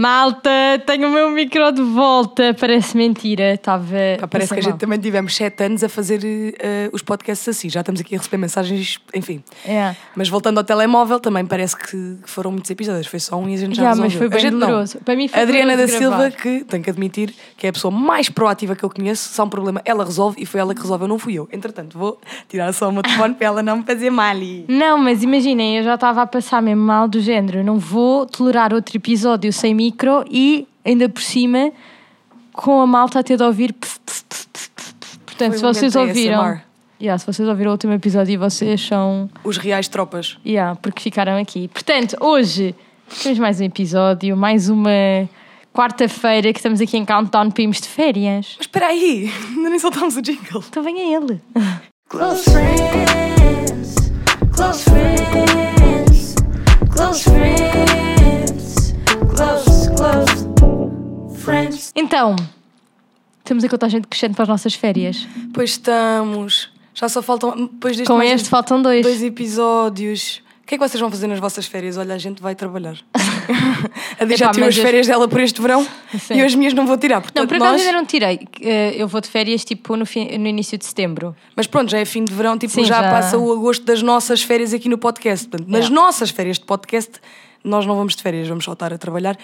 Malta, tenho o meu micro de volta. Parece mentira. Estava. Pá, parece que a gente também tivemos 7 anos a fazer eh, os podcasts assim. Já estamos aqui a receber mensagens, enfim. É. Mas voltando ao telemóvel, também parece que, foram muitos episódios. Foi só um e a gente já Já, resolveu. mas foi A bem não. doloroso. Para mim foi Adriana da doloroso Silva, gravar. que tenho que admitir que é a pessoa mais proativa que eu conheço. Se há um problema, ela resolve e foi ela que resolveu, não fui eu. Entretanto, vou tirar só o meu telefone para ela não me fazer mal. Não, mas imaginem, eu já estava a passar mesmo mal do género. Eu não vou tolerar outro episódio sem micro e ainda por cima com a malta a ter de ouvir. pf, pf, pf, pf, pf. Portanto, Foi se vocês ouviram. Yeah, se vocês ouviram o último episódio e vocês são. Os reais tropas. Yeah, porque ficaram aqui. Portanto, hoje temos mais um episódio, mais uma quarta-feira que estamos aqui em Countdown para irmos de férias. Mas espera aí, ainda nem soltámos o jingle. Então venha ele. Close friends, close friends, close friends, close, close friends. Então, temos a contagem crescente para as nossas férias. Pois estamos. Já só faltam. Depois deste Com este faltam dois. dois episódios. O que é que vocês vão fazer nas vossas férias? Olha, a gente vai trabalhar. a Di já tirou as eu- férias dela por este verão Sim. e as minhas não vou tirar. Não, Portanto, por acaso nós... ainda não tirei. Eh, Eu vou de férias tipo no, fim- no início de setembro. Mas pronto, já é fim de verão, tipo, Sim, já, já. passa o agosto das nossas férias aqui no podcast. Portanto, nas Yeah. nossas férias de podcast, nós não vamos de férias, vamos só estar a trabalhar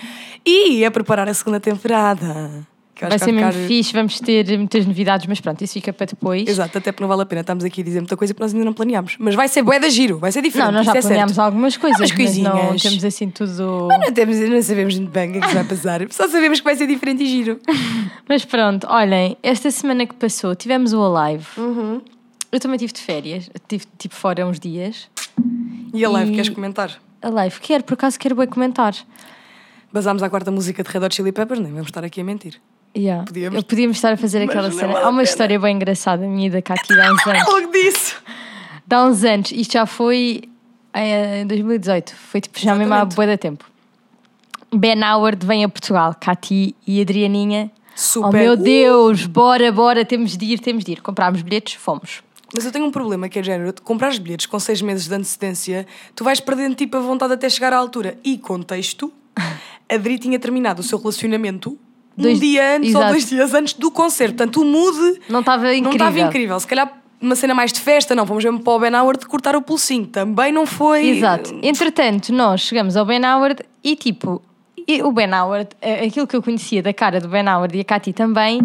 e a preparar a segunda temporada. Vai ser mesmo ficar- fixe, vamos ter muitas novidades, mas pronto, isso fica para depois. Exato, até porque não vale a pena. Estamos aqui a dizer muita coisa que nós ainda não planeámos. Mas vai ser bué da giro, vai ser diferente. Não, nós já é planeámos certo. algumas coisas, Umas mas não temos assim tudo. Não, temos, não sabemos muito bem o que é que vai passar. Só sabemos que vai ser diferente e giro. Mas pronto, olhem, esta semana que passou tivemos o Alive. Uhum. Eu também estive de férias, estive tipo fora uns dias. E a live, E- queres comentar? Alive, quero, por acaso quero bem comentar. Basámos a quarta música de Red Hot Chili Peppers, nem vamos estar aqui a mentir. Yeah. Podíamos. Eu podíamos estar a fazer Mas aquela cena. Há a uma pena. história bem engraçada minha da Katy há uns anos. Logo disso! De há uns anos, isto já foi eh, em 2018, foi tipo já mesmo há Exatamente. bué de tempo. Ben Howard vem a Portugal, Cati e Adrianinha. Super. Oh meu Uh! Deus, bora, bora, temos de ir, temos de ir. Comprámos bilhetes, fomos. Mas eu tenho um problema que é de género, tu compras bilhetes com seis meses de antecedência, tu vais perdendo tipo a vontade até chegar à altura. E contexto, a Dri tinha terminado o seu relacionamento Dois- um dia antes ou Exato. dois dias antes do concerto. Portanto, o mood Não estava incrível. não estava incrível. Se calhar uma cena mais de festa, não, vamos mesmo para o Ben Howard cortar o pulsinho. Também não foi. Exato. Entretanto, nós chegamos ao Ben Howard e tipo, o Ben Howard, aquilo que eu conhecia da cara do Ben Howard e a Katy também,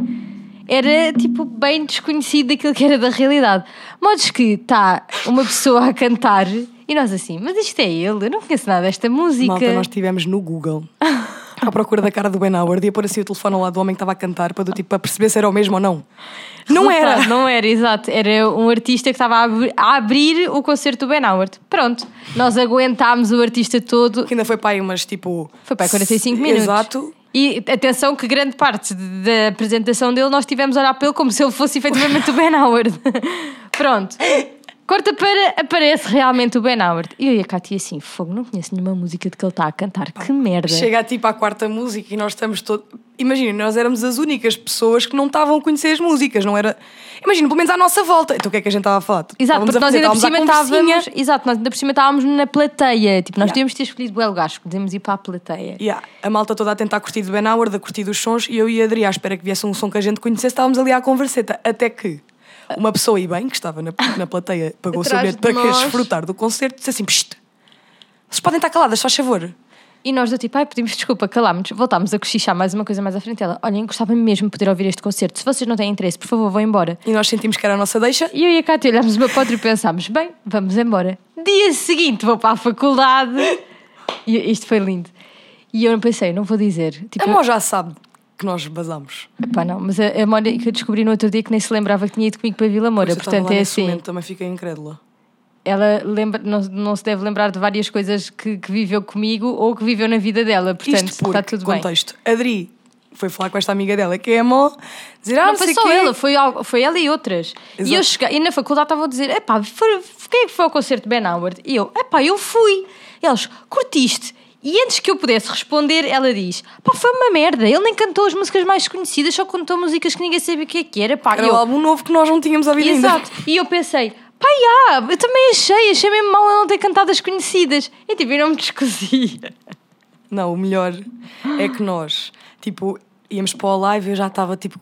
era tipo bem desconhecido daquilo que era da realidade. Modos que está uma pessoa a cantar e nós assim, mas isto é ele, eu não conheço nada desta música. Malta, nós estivemos no Google à procura da cara do Ben Howard e a pôr assim o telefone ao lado do homem que estava a cantar para, do, tipo, para perceber se era o mesmo ou não. Não era! Não era, exato. Era um artista que estava a a abrir o concerto do Ben Howard. Pronto, nós aguentámos o artista todo. Que ainda foi para aí umas tipo. Foi para aí 45 minutos. Exato. E atenção que grande parte da apresentação dele nós tivemos a olhar para ele como se ele fosse efetivamente o Ben Howard. Pronto. Corta para, aparece realmente o Ben Howard. E eu e a Katy assim, fogo, não conheço nenhuma música de que ele está a cantar. Que merda. Chega tipo à quarta música e nós estamos todos. Imagina, nós éramos as únicas pessoas que não estavam a conhecer as músicas, não era. Imagina, pelo menos à nossa volta. Então o que é que a gente estava a falar? Exato, porque nós ainda por cima estávamos. Exato, nós ainda por cima estávamos na plateia. Tipo, nós Yeah. podíamos ter escolhido belo gajo, podíamos ir para a plateia. Yeah, a malta toda a tentar curtir de Ben Howard, a curtir dos sons, e eu e a Adri à espera que viesse um som que a gente conhecesse, estávamos ali à converseta. Até que uma pessoa, e bem, que estava na, na plateia, pagou o seu bilhete para nós. desfrutar do concerto, disse assim: Psst, vocês podem estar caladas, faz favor. E nós do tipo, ai, pedimos desculpa, calámos, voltámos a cochichar mais uma coisa mais à frente. Ela, olhem, gostava mesmo de poder ouvir este concerto. Se vocês não têm interesse, por favor, vão embora. E nós sentimos que era a nossa deixa. E eu e a Cátia olhámos uma para outra e pensámos, bem, vamos embora. Dia seguinte vou para a faculdade. E isto foi lindo. E eu não pensei, não vou dizer. Tipo, A Mó já sabe que nós basamos. Epá, não, mas a, a Mónica que eu descobri no outro dia que nem se lembrava que tinha ido comigo para Vila Moura. Pois estava Portanto, é assim. momento, também fiquei incrédula. Ela lembra, não, não se deve lembrar de várias coisas que, que viveu comigo ou que viveu na vida dela. Portanto, Isto está tudo bem. contexto, a Adri foi falar com esta amiga dela, que é a Mó, dizer, ah, Não não foi só quê. ela, foi, foi ela e outras. E Exato. eu cheguei, e na faculdade estavam a dizer: epá, foi, quem é que foi ao concerto de Ben Howard? E eu, epá, eu fui. E eles, curtiste? E antes que eu pudesse responder, ela diz: pá, foi uma merda. Ele nem cantou as músicas mais conhecidas, só cantou músicas que ninguém sabia o que é que era. Pá, Era eu, o álbum novo que nós não tínhamos ouvido ainda. Exato. E eu pensei, pá, já, eu também achei, achei mesmo mal eu não ter cantado as conhecidas. E tipo, eu não me descosia. Não, o melhor é que nós, tipo, íamos para o live e eu já estava, tipo.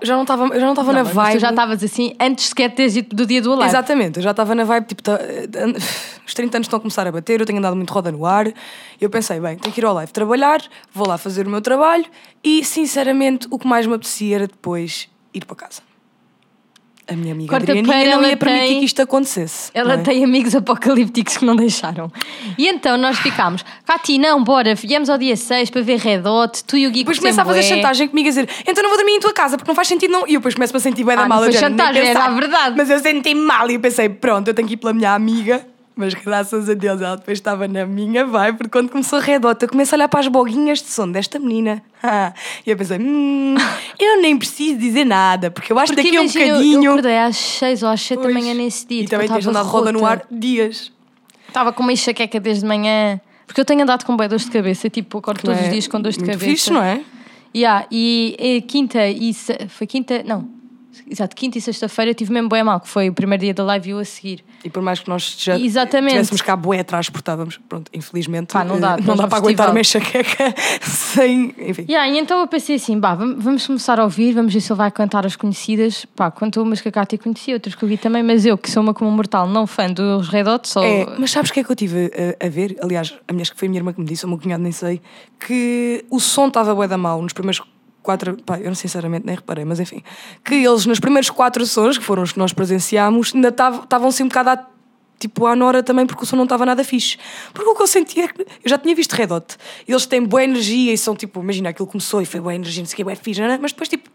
Eu Já não estava já não estava na vibe. tu já estavas assim antes sequer de teres ido do dia do live. Exatamente, eu já estava na vibe, tipo, tá- an- os 30 anos estão a começar a bater, eu tenho andado muito roda no ar. Eu pensei, bem, tenho que ir ao live trabalhar, vou lá fazer o meu trabalho e, sinceramente, o que mais me apetecia era depois ir para casa. A minha amiga Quarta-feira Adrianinha não ia permitir tem- que isto acontecesse. Ela não é? tem amigos apocalípticos que não deixaram. E então nós ficámos, Cati, não, bora, viemos ao dia 6 para ver Red Hot, tu e o Gui Depois começa a fazer chantagem comigo a dizer então não vou dormir em tua casa porque não faz sentido não. E eu depois começo a sentir bem Ah, da não mal. foi já nem chantagem, era a verdade. Mas eu senti mal e eu pensei, pronto, eu tenho que ir pela minha amiga. Mas graças a Deus ela depois estava na minha vibe, porque quando começou a Red Hot eu começo a olhar para as boguinhas de som desta menina. Ah, e eu pensei, hum, eu nem preciso dizer nada, porque eu acho que daqui a um imagina, eu- bocadinho. Eu acordei às 6 ou às 7 da manhã nesse dia. E tipo, também eu tens andado roda no ar dias. Estava com uma enxaqueca desde manhã. Porque eu tenho andado com bem dores de cabeça, tipo, acordo todos Não os é? dias com dores de Muito cabeça. Fixe, não é? Yeah, e, e quinta e foi quinta, não, exato, quinta e sexta-feira tive mesmo bem mal, que foi o primeiro dia da live e eu a seguir. E por mais que nós já Exatamente. tivéssemos cá bué atrás, portávamos, pronto, infelizmente Pá, não dá, eh, não dá para aguentar uma enxaqueca sem. Enfim. Yeah, e então eu pensei assim, bah, vam- vamos começar a ouvir, vamos ver se ele vai cantar as conhecidas. Pá, contou umas que a Cátia conhecia, outras que eu vi também, mas eu, que sou uma como mortal, não fã dos Red Hot, só... É, mas sabes o que é que eu tive a, a ver? Aliás, a minha, acho que foi a minha irmã que me disse, ou o meu cunhado, nem sei, que o som estava bué da mal nos primeiros quatro. Pá, eu não sinceramente nem reparei, mas enfim. Que eles, nos primeiros quatro sons, que foram os que nós presenciámos, ainda estavam estavam assim um bocado à, tipo, à Nora também, porque o som não estava nada fixe. Porque o que eu sentia é que. Eu já tinha visto Red Hot, eles têm boa energia e são tipo, imagina, aquilo começou e foi boa energia, não sei o que, boa fixe, não é? mas depois tipo,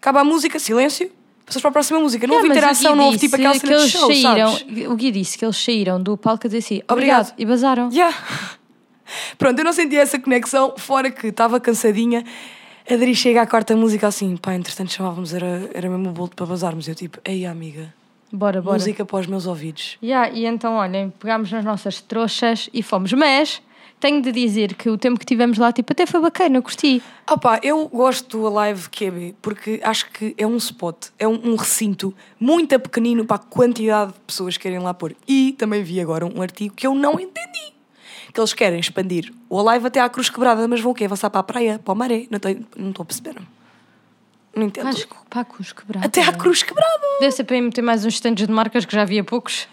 acaba a música, silêncio. Passas para a próxima música. Não Yeah, houve interação, não houve disse tipo aquela que cena de eles show, saíram, sabes? O Gui disse que eles saíram do palco a dizer assim, Obrigado. obrigado, e basaram. Yeah. Pronto, eu não senti essa conexão, fora que estava cansadinha. A Dri chega à quarta música assim, pá, entretanto chamávamos, era, era mesmo o bolo para bazarmos. Eu tipo, ei amiga, Bora, bora. música para os meus ouvidos. Yeah, e então, olhem, pegámos nas nossas trouxas e fomos. Mas tenho de dizer que o tempo que tivemos lá, tipo, até foi bacana, curti. Opa, eu gosto do Alive QB porque acho que é um spot, é um, um recinto muito pequenino para a quantidade de pessoas que querem lá pôr. E também vi agora um artigo que eu não entendi. Que eles querem expandir o Alive até à Cruz Quebrada, mas vão o quê? Avançar para a praia, para o maré? Não estou não a perceber. Não entendo. Acho que Pacos quebrado. Até à Cruz Quebrada. Deve ser para ir meter mais uns stands de marcas que já havia poucos.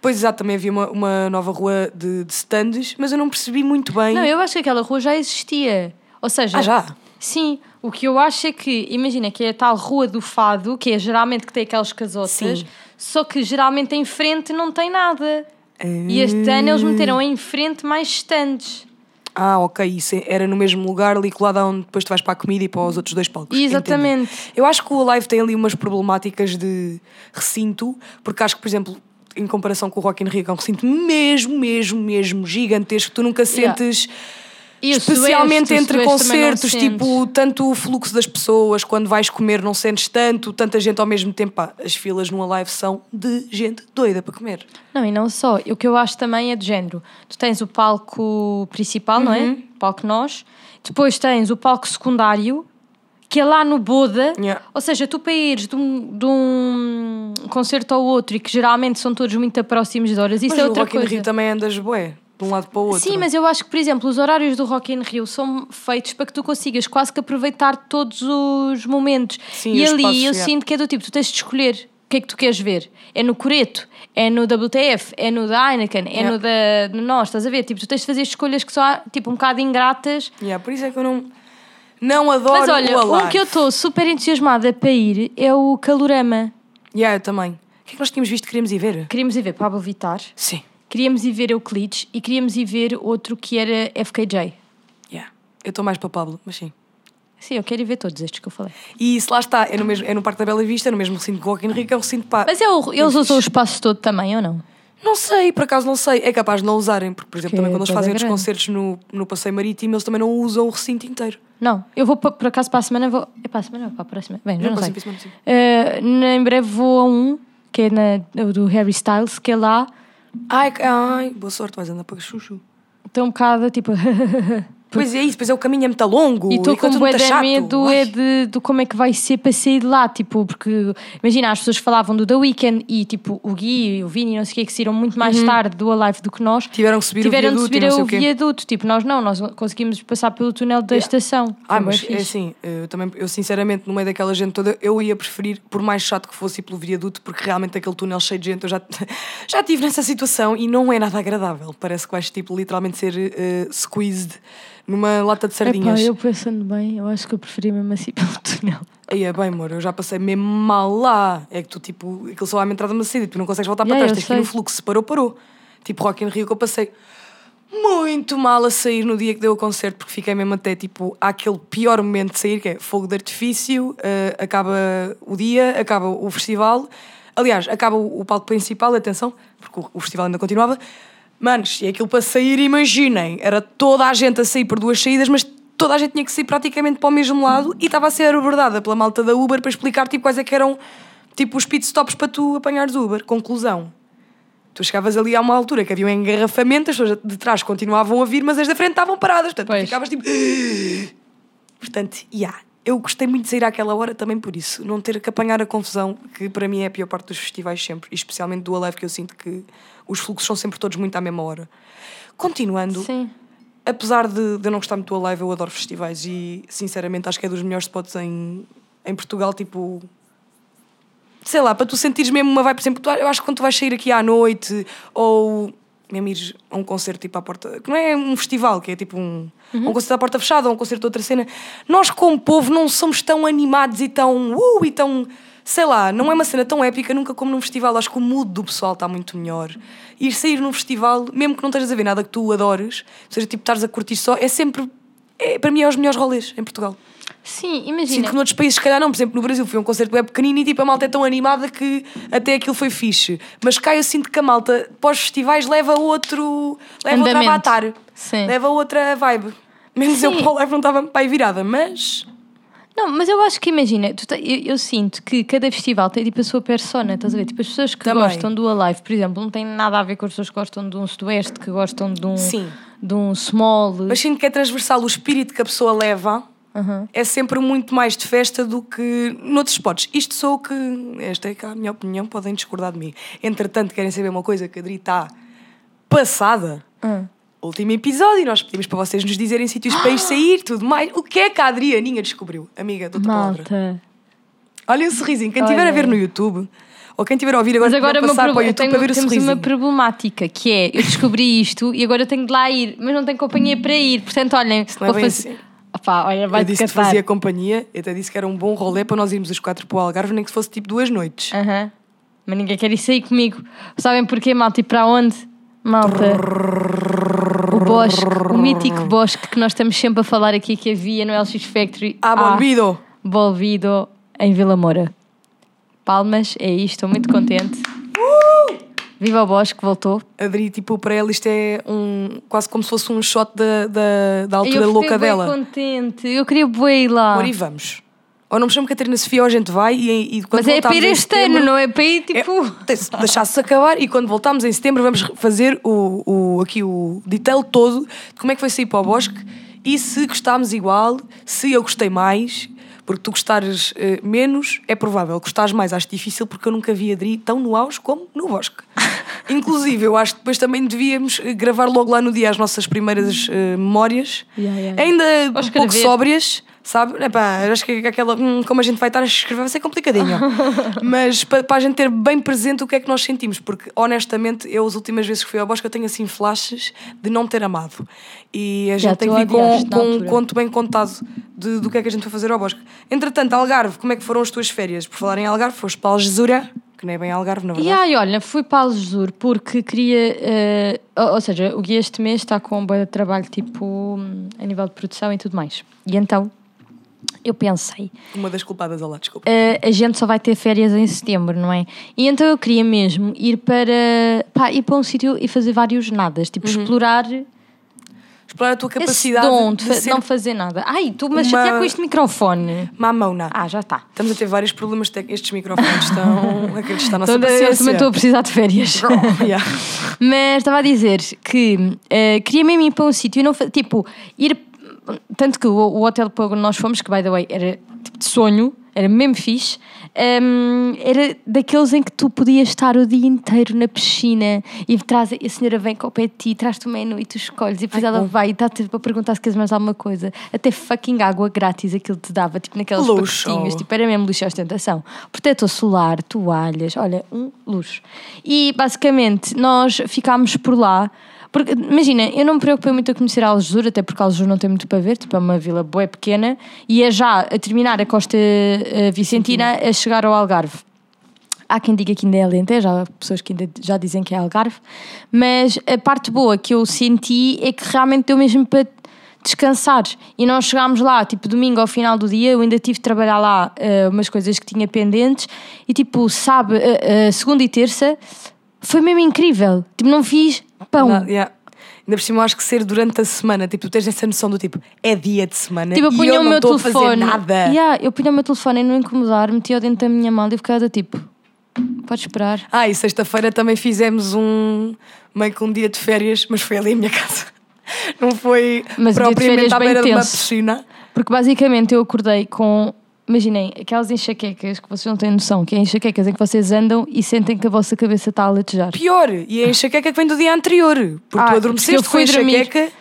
Pois exato, também havia uma, uma nova rua de, de stands, mas eu não percebi muito bem. Não, eu acho que aquela rua já existia. Ou seja, Ah, já? Sim, o que eu acho é que, imagina que é a tal rua do fado, que é geralmente que tem aquelas casotas, Sim. só que geralmente em frente não tem nada. E este ano eles meteram em frente mais stands. Ah, ok, isso era no mesmo lugar, ali colado onde depois tu vais para a comida e para os outros dois palcos. Exatamente. Entendo. Eu acho que o Alive tem ali umas problemáticas de recinto, porque acho que, por exemplo, em comparação com o Rock in Rio, que é um recinto mesmo, mesmo, mesmo gigantesco, tu nunca Yeah. sentes... E o Especialmente o entre concertos, tipo, tanto o fluxo das pessoas, quando vais comer não sentes tanto, tanta gente ao mesmo tempo. Pá, as filas numa live são de gente doida para comer. Não, e não só. O que eu acho também é de género. Tu tens o palco principal, não é? Uhum. O palco nós. Depois tens o palco secundário, que é lá no Boda. Yeah. Ou seja, tu para ires de um, de um concerto ao outro e que geralmente são todos muito próximos de horas, isso Mas é o outra Rock in coisa. Rio também andas bué, de um lado para o outro. Sim, mas eu acho que, por exemplo, os horários do Rock in Rio são feitos para que tu consigas quase que aproveitar todos os momentos. Sim, e ali eu sinto que é do tipo, tu tens de escolher o que é que tu queres ver. É no Coreto, é no WTF, é no da Heineken, é Yeah. no da no Nós, estás a ver? Tipo, tu tens de fazer escolhas que são tipo um bocado ingratas. Yeah, por isso é que eu não, não adoro Mas olha, o Alive. um que eu estou super entusiasmada para ir é o Calorama. Yeah, eu também. O que é que nós tínhamos visto que queríamos ir ver? Queríamos ir ver Pablo Vittar, Sim. Queríamos ir ver Euclides e queríamos ir ver outro que era FKJ. Yeah. Eu estou mais para Pablo, mas sim. Sim, eu quero ir ver todos estes que eu falei. E isso lá está, é no, mesmo, é no Parque da Bela Vista, é no mesmo recinto que o Rock in Rio, que é o recinto pá. Mas é o- eles usam o espaço todo também, ou não? Não sei, por acaso não sei. É capaz de não usarem, porque, por exemplo, Que também quando eles fazem os concertos no, no Passeio Marítimo, eles também não usam o recinto inteiro. Não, eu vou por acaso para a semana vou. É para a semana ou para a próxima? Bem, já Não, não, para sei. semana, na- em breve vou a um, que é na, o do Harry Styles, que é lá. Ai, ai, boa sorte, vais andar para chuchu. Estou um bocado tipo. Pois é isso, depois é o caminho é muito longo. E estou com bué de medo Ai. é de, de como é que vai ser para sair de lá, tipo, porque imagina, as pessoas falavam do The Weeknd e tipo, o Gui e o Vini, não sei o que, que saíram muito mais tarde do Alive do que nós. Uhum. Tiveram que subir o Tiveram de viaduto e subir o o viaduto, tipo, nós não, nós conseguimos passar pelo túnel da estação. Ah, Foi mas é assim, eu também, eu sinceramente, no meio daquela gente toda, eu ia preferir, por mais chato que fosse ir pelo viaduto, porque realmente aquele túnel cheio de gente, eu já, já estive nessa situação e não é nada agradável. Parece que vais, tipo, literalmente ser eh, squeezed numa lata de sardinhas. Epá, eu pensando bem, eu acho que eu preferi mesmo assim pelo túnel. Aí é bem, amor, eu já passei mesmo mal lá. É que tu, tipo, aquilo só há uma entrada uma saída, tu não consegues voltar Yeah, para trás, tens que ir no fluxo, se parou, parou. Tipo, Rock in Rio que eu passei muito mal a sair no dia que deu o concerto, porque fiquei mesmo até, tipo, àquele pior momento de sair, que é fogo de artifício, eh, acaba o dia, acaba o festival. Aliás, acaba o, o palco principal, atenção, porque o, o festival ainda continuava. Manos, e aquilo para sair, imaginem, era toda a gente a sair por duas saídas, mas toda a gente tinha que sair praticamente para o mesmo lado e estava a ser abordada pela malta da Uber para explicar tipo, quais é que eram tipo, os pit stops para tu apanhares Uber. Conclusão. Tu chegavas ali a uma altura que havia um engarrafamento, as pessoas de trás continuavam a vir, mas as da frente estavam paradas. Portanto, tu ficavas tipo. Portanto, yeah, eu gostei muito de sair àquela hora também por isso. Não ter que apanhar a confusão, que para mim é a pior parte dos festivais sempre. E especialmente do Alive, que eu sinto que os fluxos são sempre todos muito à mesma hora. Continuando, Sim. apesar de, de eu não gostar muito do Alive, eu adoro festivais e sinceramente acho que é dos melhores spots em, em Portugal. Tipo, sei lá, para tu sentires mesmo uma vibe, por exemplo, tu- eu acho que quando tu vais sair aqui à noite ou mesmo ires a um concerto tipo à porta, que não é um festival, que é tipo um, um concerto à porta fechada ou um concerto de outra cena, nós como povo não somos tão animados e tão uh, e tão, sei lá, não é uma cena tão épica nunca como num festival, acho que o mood do pessoal está muito melhor. Ir sair num festival, mesmo que não estejas a ver nada que tu adores, ou seja, tipo, estares a curtir só, é sempre, é, para mim é os melhores rolês em Portugal. Sim, Sinto imagina. que noutros países, se calhar não. Por exemplo, no Brasil foi um concerto web pequenino e tipo, a malta é tão animada que até aquilo foi fixe. Mas cá eu sinto que a malta, pós-festivais, leva outro. leva outro Andamento. avatar. Sim. Leva outra vibe. Menos eu Sim. para o live não estava para aí virada, mas. Não, mas eu acho que imagina, tu eu, eu sinto que cada festival tem tipo a sua persona, estás a ver? Tipo, as pessoas que Também. gostam do Alive, por exemplo, não tem nada a ver com as pessoas que gostam de um Sudoeste, que gostam de um, Sim. de um Small. Mas sinto que é transversal o espírito que a pessoa leva. É sempre muito mais de festa do que noutros spots. Isto sou o que. Esta é que a minha opinião, podem discordar de mim. Entretanto, querem saber uma coisa que a Adri está passada. Hum. Último episódio, nós pedimos para vocês nos dizerem sítios para ir sair, tudo mais. O que é que a Adrianinha descobriu? Amiga, dou-te a palavra. Malta. Olha o sorrisinho. Quem estiver a ver no YouTube, ou quem estiver a ouvir agora, Mas agora passar para o eu YouTube tenho- para ver o temos sorrisinho. uma problemática que é eu descobri isto e agora eu tenho de lá ir, mas não tenho companhia para ir. Portanto, olhem, não é vou fazer. assim. Opá, olha, Eu vai disse que fazia companhia, eu até disse que era um bom rolê para nós irmos os quatro para o Algarve, nem que fosse tipo duas noites. Aham. Mas ninguém quer ir sair comigo. Sabem porquê, malta? E para onde? Malta. O bosque, o mítico bosque que nós estamos sempre a falar aqui que havia no LX Factory. Ah, Bolvido! Bolvido em Vila Moura. Palmas, é isto, estou muito contente. Viva o bosque, voltou. Adri, tipo, para ela isto é um, quase como se fosse um shot da, da, da altura eu louca bem dela. contente. Eu queria bem ir lá. Amor, e vamos. Ou não me chamo Catarina Sofia, ou a gente vai e, e quando Mas é para ir este ano, setembro- não é para ir É, tipo. de deixar-se acabar e quando voltarmos em setembro vamos fazer o, o, aqui o detail todo de como é que vai sair para o bosque e se gostarmos igual, se eu gostei mais, porque tu gostares eh, menos, é provável. Gostares mais, acho difícil porque eu nunca vi a Adri tão no auge como no bosque. Inclusive, eu acho que depois também devíamos eh, gravar logo lá no dia as nossas primeiras eh, memórias, Yeah, yeah. ainda um pouco sóbrias, sabe? Epá, acho que aquela, hum, como a gente vai estar a escrever vai ser complicadinho. Mas para, para a gente ter bem presente o que é que nós sentimos, porque honestamente, eu as últimas vezes que fui ao bosque eu tenho assim flashes de não ter amado. E a Já gente tem que vir com, com um conto bem contado de- do que é que a gente foi fazer ao bosque. Entretanto, Algarve, como é que foram as tuas férias? Por falar em Algarve, foste para Algesura, que nem é bem Algarve, na E verdade. aí, olha, fui para Algesur porque queria. ou, ou seja, o guia este mês está com um bom trabalho, tipo, hum, a nível de produção e tudo mais. E então, eu pensei, Uma das culpadas, olá, desculpa. eh, a gente só vai ter férias em setembro, não é? E então eu queria mesmo ir para. Pá, ir para um sítio e fazer vários nadas, tipo, explorar Explorar a tua esse capacidade dom de de, fa- não fazer nada. Ai, tu mas uma- chatear com este microfone. mamona. Ah, já está. Estamos a ter vários problemas técnicos. Estes microfones estão a acreditar na nossa eu paciência. também estou a precisar de férias. Yeah. Mas estava a dizer que eh, queria mesmo ir para um sítio e não tipo ir tanto que o, o hotel para onde nós fomos, que by the way era tipo de sonho, era mesmo fixe, hum, era daqueles em que tu podias estar o dia inteiro na piscina e, traz, e a senhora vem com o pé de ti, traz-te o menu e tu escolhes e depois Ai, ela bom. vai e está-te para perguntar se queres mais alguma coisa. Até fucking água grátis aquilo te dava, tipo naqueles Luxo. pacotinhos, tipo, era mesmo luxo e ostentação. Protetor solar, toalhas, olha, um luxo. E basicamente nós ficámos por lá. Porque, imagina, eu não me preocupei muito a conhecer Algesur, até porque Algesur não tem muito para ver, tipo, é uma vila boa pequena, e é já a terminar a costa eh, vicentina a chegar ao Algarve. Há quem diga que ainda é Alentejo, há pessoas que ainda já dizem que é Algarve, mas a parte boa que eu senti é que realmente deu mesmo para descansar. E nós chegámos lá, tipo, domingo ao final do dia, eu ainda tive de trabalhar lá eh, umas coisas que tinha pendentes, e tipo, sabe, eh, eh, segunda e terça foi mesmo incrível. Tipo, não fiz pão. Não, yeah. Ainda por cima, acho que ser durante a semana, tipo, tu tens essa noção do tipo, é dia de semana Tipo, eu e eu o não meu estou a fazer nada. Yeah, eu punha o meu telefone e não incomodar, metia-o dentro da minha mala e ficava tipo, pode esperar. Ah, e sexta-feira também fizemos um meio que um dia de férias, mas foi ali a minha casa. Não foi Mas propriamente à beira de uma piscina. Porque basicamente eu acordei com. Imaginem, aquelas enxaquecas que vocês não têm noção, que é enxaquecas em que vocês andam e sentem que a vossa cabeça está a latejar. Pior, e a enxaqueca que vem do dia anterior. Porque Ah, tu adormeceste, eu fui foi dormir. enxaqueca,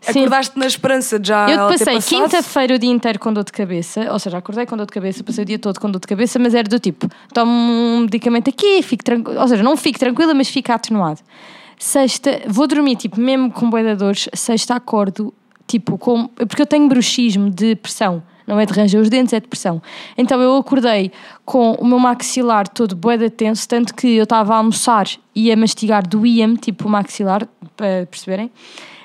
Sim. acordaste na esperança de já Eu ter passei quinta-feira o dia inteiro com dor de cabeça, ou seja, acordei com dor de cabeça, passei o dia todo com dor de cabeça, mas era do tipo, tomo um medicamento aqui, fico tranquila, ou seja, não fico tranquila, mas fico atenuado. Sexta, vou dormir, tipo, mesmo com boi de dores, sexta acordo, tipo, com, porque eu tenho bruxismo de pressão, não é de ranger os dentes, é de pressão. Então eu acordei com o meu maxilar todo boeda tenso, tanto que eu estava a almoçar e a mastigar doía-me, tipo o maxilar, para perceberem.